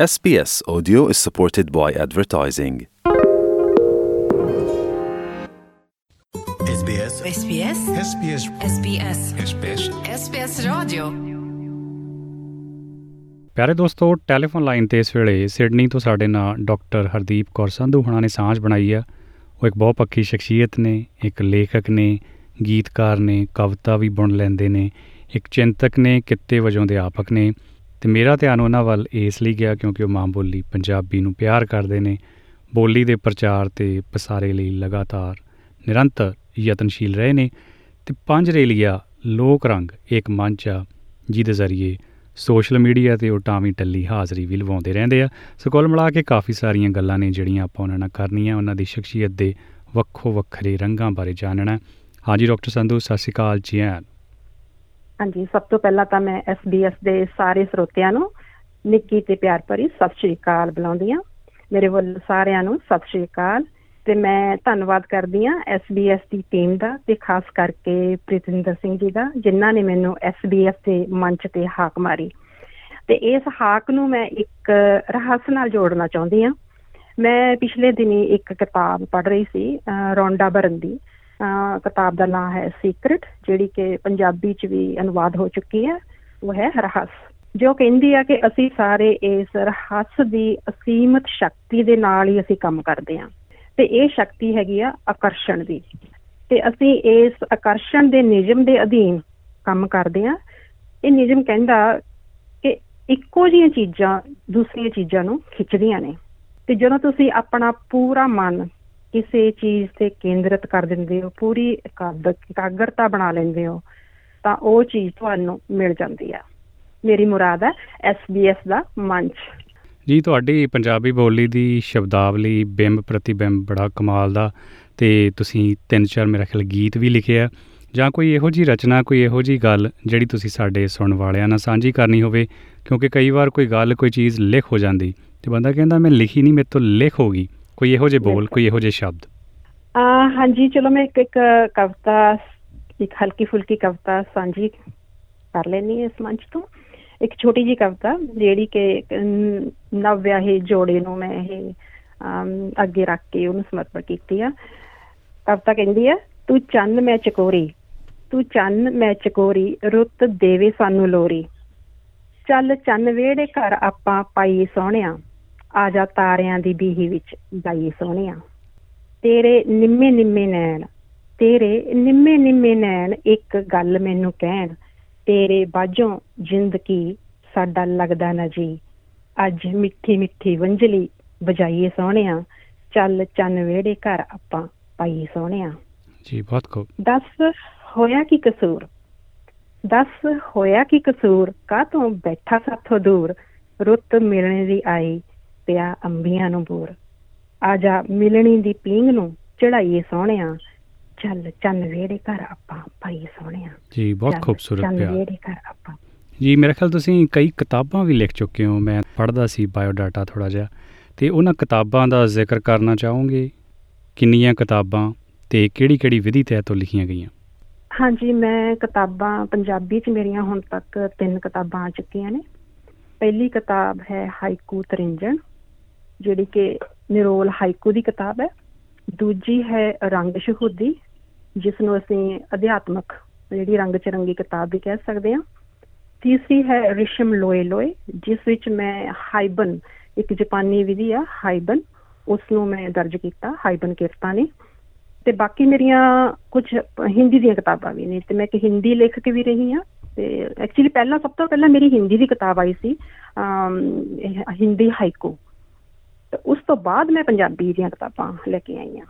SBS Audio is supported by advertising. SBS SBS SBS SBS SBS SBS Radio. ਪਿਆਰੇ ਦੋਸਤੋ telephone line ਤੇ ਇਸ ਵੇਲੇ ਸਿਡਨੀ ਤੋਂ ਸਾਡੇ ਨਾਲ ਡਾਕਟਰ ਹਰਦੀਪ ਕੌਰ ਸੰਧੂ ਹੁਣਾਂ ਨੇ ਸਾਂਝ ਬਣਾਈ ਆ। ਉਹ ਇੱਕ ਬਹੁਤ ਪੱਕੀ ਸ਼ਖਸੀਅਤ ਨੇ ਇੱਕ ਲੇਖਕ ਨੇ ਗੀਤਕਾਰ ਨੇ ਕਵਿਤਾ ਵੀ ਬੁਣ ਲੈਂਦੇ ਨੇ ਇੱਕ ਚਿੰਤਕ ਨੇ ਕਿੱਤੇ ਵਜੋਂ ਦੇ ਆਪਕ ਨੇ। ਤੇ ਮੇਰਾ ਧਿਆਨ ਉਹਨਾਂ ਵੱਲ ਇਸ ਲਈ ਗਿਆ ਕਿਉਂਕਿ ਉਹ ਮਾਂ ਬੋਲੀ ਪੰਜਾਬੀ ਨੂੰ ਪਿਆਰ ਕਰਦੇ ਨੇ, ਬੋਲੀ ਦੇ ਪ੍ਰਚਾਰ ਤੇ ਪਸਾਰੇ ਲਈ ਲਗਾਤਾਰ ਨਿਰੰਤਰ ਯਤਨਸ਼ੀਲ ਰਹੇ ਨੇ ਤੇ ਪੰਜ ਰੇਲੀਆ, ਲੋਕ ਰੰਗ, ਇੱਕ ਮੰਚ ਆ ਜਿਹਦੇ ਜ਼ਰੀਏ ਸੋਸ਼ਲ ਮੀਡੀਆ ਤੇ ਉਹ ਟਾਵੀਂ ਟੱਲੀ ਹਾਜ਼ਰੀ ਵੀ ਲਵਾਉਂਦੇ ਰਹਿੰਦੇ ਆ। ਸੋ ਕੁੱਲ ਮਿਲਾ ਕੇ ਕਾਫੀ ਸਾਰੀਆਂ ਗੱਲਾਂ ਨੇ ਜਿਹੜੀਆਂ ਆਪਾਂ ਉਹਨਾਂ ਨਾਲ ਕਰਨੀਆਂ, ਉਹਨਾਂ ਦੀ ਸ਼ਖਸੀਅਤ ਦੇ ਵੱਖੋ ਵੱਖਰੇ ਰੰਗਾਂ ਬਾਰੇ ਜਾਣਨਾ ਹਾਂਜੀ, ਡਾਕਟਰ ਸੰਧੂ, ਸਤਿ ਸ਼੍ਰੀ ਅਕਾਲ ਜੀ ਆਇਆਂ ਹਾਂਜੀ, ਸਭ ਤੋਂ ਪਹਿਲਾਂ ਤਾਂ ਮੈਂ SBS ਦੇ ਸਾਰੇ ਸਰੋਤਿਆਂ ਨੂੰ ਨਿੱਕੀ ਤੇ ਪਿਆਰ ਭਰੀ ਸਤਿ ਸ਼੍ਰੀ ਅਕਾਲ ਬੁਲਾਉਂਦੀ ਹਾਂ। ਮੇਰੇ ਵੱਲ ਸਾਰਿਆਂ ਨੂੰ ਸਤਿ ਸ਼੍ਰੀ ਅਕਾਲ ਤੇ ਮੈਂ ਧੰਨਵਾਦ ਕਰਦੀ ਹਾਂ SBS ਦੀ ਟੀਮ ਦਾ ਤੇ ਖਾਸ ਕਰਕੇ ਪ੍ਰੀਤਿੰਦਰ ਸਿੰਘ ਜੀ ਦਾ, ਜਿਨ੍ਹਾਂ ਨੇ ਮੈਨੂੰ SBS ਦੇ ਮੰਚ ਤੇ ਹਾਕ ਮਾਰੀ। ਤੇ ਇਸ ਹਾਕ ਨੂੰ ਮੈਂ ਇੱਕ ਰਹੱਸ ਨਾਲ ਜੋੜਨਾ ਚਾਹੁੰਦੀ ਹਾਂ। ਮੈਂ ਪਿਛਲੇ ਦਿਨੀ ਇੱਕ ਕਿਤਾਬ ਪੜ੍ਹ ਰਹੀ ਸੀ, ਅਹ ਰੌਂਡਾ ਬਰਨ ਦੀ। ਅਹ ਕਿਤਾਬ ਦਾ ਨਾਮ ਹੈ ਸੀਕ੍ਰੇਟ ਜਿਹੜੀ ਕਿ ਪੰਜਾਬੀ ਚ ਵੀ ਅਨੁਵਾਦ ਹੋ ਚੁੱਕੀ ਹੈ, ਉਹ ਹੈ ਰਹੱਸ। ਜੋ ਕਹਿੰਦੀ ਆ ਕਿ ਅਸੀਂ ਸਾਰੇ ਇਸ ਰਹੱਸ ਦੀ ਅਸੀਮਤ ਸ਼ਕਤੀ ਦੇ ਨਾਲ ਹੀ ਅਸੀਂ ਕੰਮ ਕਰਦੇ ਹਾਂ। ਤੇ ਇਹ ਸ਼ਕਤੀ ਹੈਗੀ ਆ ਆਕਰਸ਼ਣ ਦੀ। ਤੇ ਅਸੀਂ ਇਸ ਆਕਰਸ਼ਣ ਦੇ ਨਿਯਮ ਦੇ ਅਧੀਨ ਕੰਮ ਕਰਦੇ ਹਾਂ। ਇਹ ਨਿਯਮ ਕਹਿੰਦਾ ਕਿ ਇੱਕੋ ਜਿਹੀਆਂ ਚੀਜ਼ਾਂ ਦੂਸਰੀਆਂ ਚੀਜ਼ਾਂ ਨੂੰ ਖਿੱਚਦੀਆਂ ਨੇ। ਤੇ ਜਦੋਂ ਤੁਸੀਂ ਆਪਣਾ ਪੂਰਾ ਮਨ ਕਿਸੇ ਚੀਜ਼ ਤੇ ਕੇਂਦਰਿਤ ਕਰ ਦਿੰਦੇ ਹੋ, ਪੂਰੀ ਇਕਾਦ- ਇਕਾਗਰਤਾ ਬਣਾ ਲੈਂਦੇ ਹੋ, ਤਾਂ ਉਹ ਚੀਜ਼ ਤੁਹਾਨੂੰ ਮਿਲ ਜਾਂਦੀ ਆ ਮੇਰੀ ਮੁਰਾਦ ਹੈ SBS ਦਾ ਮੰਚ। ਜੀ, ਤੁਹਾਡੀ ਪੰਜਾਬੀ ਬੋਲੀ ਦੀ ਸ਼ਬਦਾਵਲੀ ਬਿੰਬ ਪ੍ਰਤੀਬਿੰਬ ਬੜਾ ਕਮਾਲ ਦਾ ਤੇ ਤੁਸੀਂ ਤਿੰਨ ਚਾਰ ਮੇਰਾ ਖਿਆਲ ਗੀਤ ਵੀ ਲਿਖੇ ਆ। ਜਾਂ ਕੋਈ ਇਹੋ ਜੀ ਰਚਨਾ, ਕੋਈ ਇਹੋ ਜੀ ਗੱਲ ਜਿਹੜੀ ਤੁਸੀਂ ਸਾਡੇ ਸੁਣਨ ਵਾਲਿਆਂ ਨਾਲ ਸਾਂਝੀ ਕਰਨੀ ਹੋਵੇ, ਕਿਉਂਕਿ ਕਈ ਵਾਰ ਕੋਈ ਗੱਲ, ਕੋਈ ਚੀਜ਼ ਲਿਖ ਹੋ ਜਾਂਦੀ ਤੇ ਬੰਦਾ ਕਹਿੰਦਾ, ਮੈਂ ਲਿਖੀ ਨਹੀਂ, ਮੇਰੇ ਤੋਂ ਲਿਖ ਹੋ ਗਈ। ਕੋਈ ਇਹੋ ਜਿਹੇ ਬੋਲ। ਕੋਈ ਇਹੋ ਜਿਹੇ ਸ਼ਬਦ? ਆ ਹਾਂਜੀ ਚਲੋ ਮੈਂ ਇੱਕ ਇੱਕ ਕਵਿਤਾ ਇੱਕ ਹਲਕੀ ਫੁਲਕੀ ਕਵਿਤਾ ਸਾਂਝੀ ਕਰ ਲੈਣੀ ਇਸ ਮੰਚ ਤੋਂ। ਇੱਕ ਛੋਟੀ ਜੀ ਕਵਿਤਾ ਜਿਹੜੀ ਕਿ ਨਵ ਵਿਆਹੇ ਜੋੜੇ ਨੂੰ ਮੈਂ ਇਹ ਅੱਗੇ ਰੱਖ ਕੇ ਉਹਨੂੰ ਸਮਰਪਿਤ ਕੀਤੀ ਆ। ਕਵਿਤਾ ਕਹਿੰਦੀ ਆ ਤੂੰ ਚੰਨ ਮੈਂ ਚਕੋਰੀ ਤੂੰ ਚੰਨ ਮੈਂ ਚਕੋਰੀ ਰੁੱਤ ਦੇਵੇ ਸਾਨੂੰ ਲੋਰੀ। ਚੱਲ ਚੰਨ ਵਿਹੜੇ ਘਰ ਆਪਾਂ ਪਾਈਏ ਸੋਹਣਿਆ ਆ ਜਾ ਤਾਰਿਆਂ ਦੀ ਬੀਹੀ ਵਿੱਚ ਗਾਈਏ ਸੋਹਣਿਆ। ਤੇਰੇ ਨਿੰਮੇ ਨਿੰਮੇ ਨੈਣ ਤੇਰੇ ਨਿੰਮੇ ਨਿੰਮੇ ਨੈਣ ਇੱਕ ਗੱਲ ਮੈਨੂੰ ਕਹਿਣ ਤੇਰੇ ਬਾਝੋਂ ਜ਼ਿੰਦਗੀ ਸਾਡਾ ਲੱਗਦਾ ਨਾ ਜੀ। ਅੱਜ ਮਿੱਠੀ ਮਿੱਠੀ ਵੰਜਲੀ ਵਜਾਈਏ ਸੋਹਣਿਆ ਚੱਲ ਚੰਨ ਵਿਹੜੇ ਘਰ ਆਪਾਂ ਪਾਈਏ ਸੋਹਣਿਆ। ਜੀ ਬਹੁਤ ਖੂਬ। ਦੱਸ ਹੋਇਆ ਕੀ ਕਸੂਰ? ਦੱਸ ਹੋਇਆ ਕੀ ਕਸੂਰ? ਕਾਹਤੋਂ ਬੈਠਾ ਸਾਥੋਂ ਦੂਰ? ਰੁੱਤ ਮਿਲਣੇ ਦੀ ਆਈ ਪਿਆ ਅੰਬੀਆਂ ਨੂੰ ਬੂਰ। ਆ ਜਾ ਮਿਲਣੀ ਦੀ ਪੀਂਗ ਨੂੰ ਚੜਾਈਏ ਸੋਹਣਿਆ। ਚੱਲ ਚੰਨ ਵਿਹੜੇ ਘਰ ਆਪਾਂ ਪਾਈਏ ਸੋਹਣਿਆ। ਜੀ ਬਹੁਤ ਖੂਬਸੂਰਤ ਚੰਨ ਪਿਆ ਵਿਹੜੇ ਘਰ ਆਪਾਂ। ਜੀ ਮੇਰੇ ਖਿਆਲ ਤੁਸੀਂ ਕਈ ਕਿਤਾਬਾਂ ਵੀ ਲਿਖ ਚੁੱਕੇ ਹੋ। ਮੈਂ ਪੜ੍ਹਦਾ ਸੀ ਬਾਇਓ ਡਾਟਾ ਥੋੜਾ ਜਿਹਾ। ਤੇ ਉਹਨਾਂ ਕਿਤਾਬਾਂ ਦਾ ਜ਼ਿਕਰ ਕਰਨਾ ਚਾਹੋਗੇ? ਕਿੰਨੀਆਂ ਕਿਤਾਬਾਂ ਤੇ ਕਿਹੜੀ-ਕਿਹੜੀ ਵਿਧੀ ਤਹਿਤ ਲਿਖੀਆਂ ਗਈਆਂ? ਹਾਂਜੀ ਮੈਂ ਕਿਤਾਬਾਂ ਪੰਜਾਬੀ ਚ ਮੇਰੀਆਂ ਹੁਣ ਤੱਕ ਤਿੰਨ ਕਿਤਾਬਾਂ ਆ ਚੁੱਕੀਆਂ ਨੇ। ਪਹਿਲੀ ਕਿਤਾਬ ਹੈ ਹਾਈਕੂ ਤਰਿੰਜਣ। ਜਿਹੜੀ ਕਿ ਨਿਰੋਲ ਹਾਈਕੂ ਦੀ ਕਿਤਾਬ ਹੈ। ਦੂਜੀ ਹੈ ਰੰਗ ਸ਼ਹੂਦੀ ਜਿਸ ਨੂੰ ਅਸੀਂ ਅਧਿਆਤਮਕ ਜਿਹੜੀ ਰੰਗ ਚਰੰਗੀ ਕਿਤਾਬ ਵੀ ਕਹਿ ਸਕਦੇ ਹਾਂ। ਤੀਸਰੀ ਹੈ ਰਿਸ਼ਮ ਲੋਏ ਲੋਏ ਜਿਸ ਵਿੱਚ ਮੈਂ ਹਾਈਬਨ ਇੱਕ ਜਾਪਾਨੀ ਵਿਧੀ ਆ ਹਾਈਬਨ ਉਸ ਨੂੰ ਮੈਂ ਦਰਜ ਕੀਤਾ ਹਾਈਬਨ ਕਿਰਤਾਂ ਨੇ ਤੇ ਬਾਕੀ ਮੇਰੀਆਂ ਕੁਝ ਹਿੰਦੀ ਦੀਆਂ ਕਿਤਾਬਾਂ ਵੀ ਨੇ ਤੇ ਮੈਂ ਇੱਕ ਹਿੰਦੀ ਲੇਖਕ ਵੀ ਰਹੀ ਹਾਂ। ਤੇ ਐਕਚੁਅਲੀ ਪਹਿਲਾਂ ਸਭ ਤੋਂ ਪਹਿਲਾਂ ਮੇਰੀ ਹਿੰਦੀ ਦੀ ਕਿਤਾਬ ਆਈ ਸੀ ਅਮ, ਇਹ ਹਿੰਦੀ ਹਾਈਕੂ ਤੇ ਉਸ ਤੋਂ ਬਾਅਦ ਮੈਂ ਪੰਜਾਬੀ ਦੀਆਂ ਕਿਤਾਬਾਂ ਲੈ ਕੇ ਆਈ ਹਾਂ।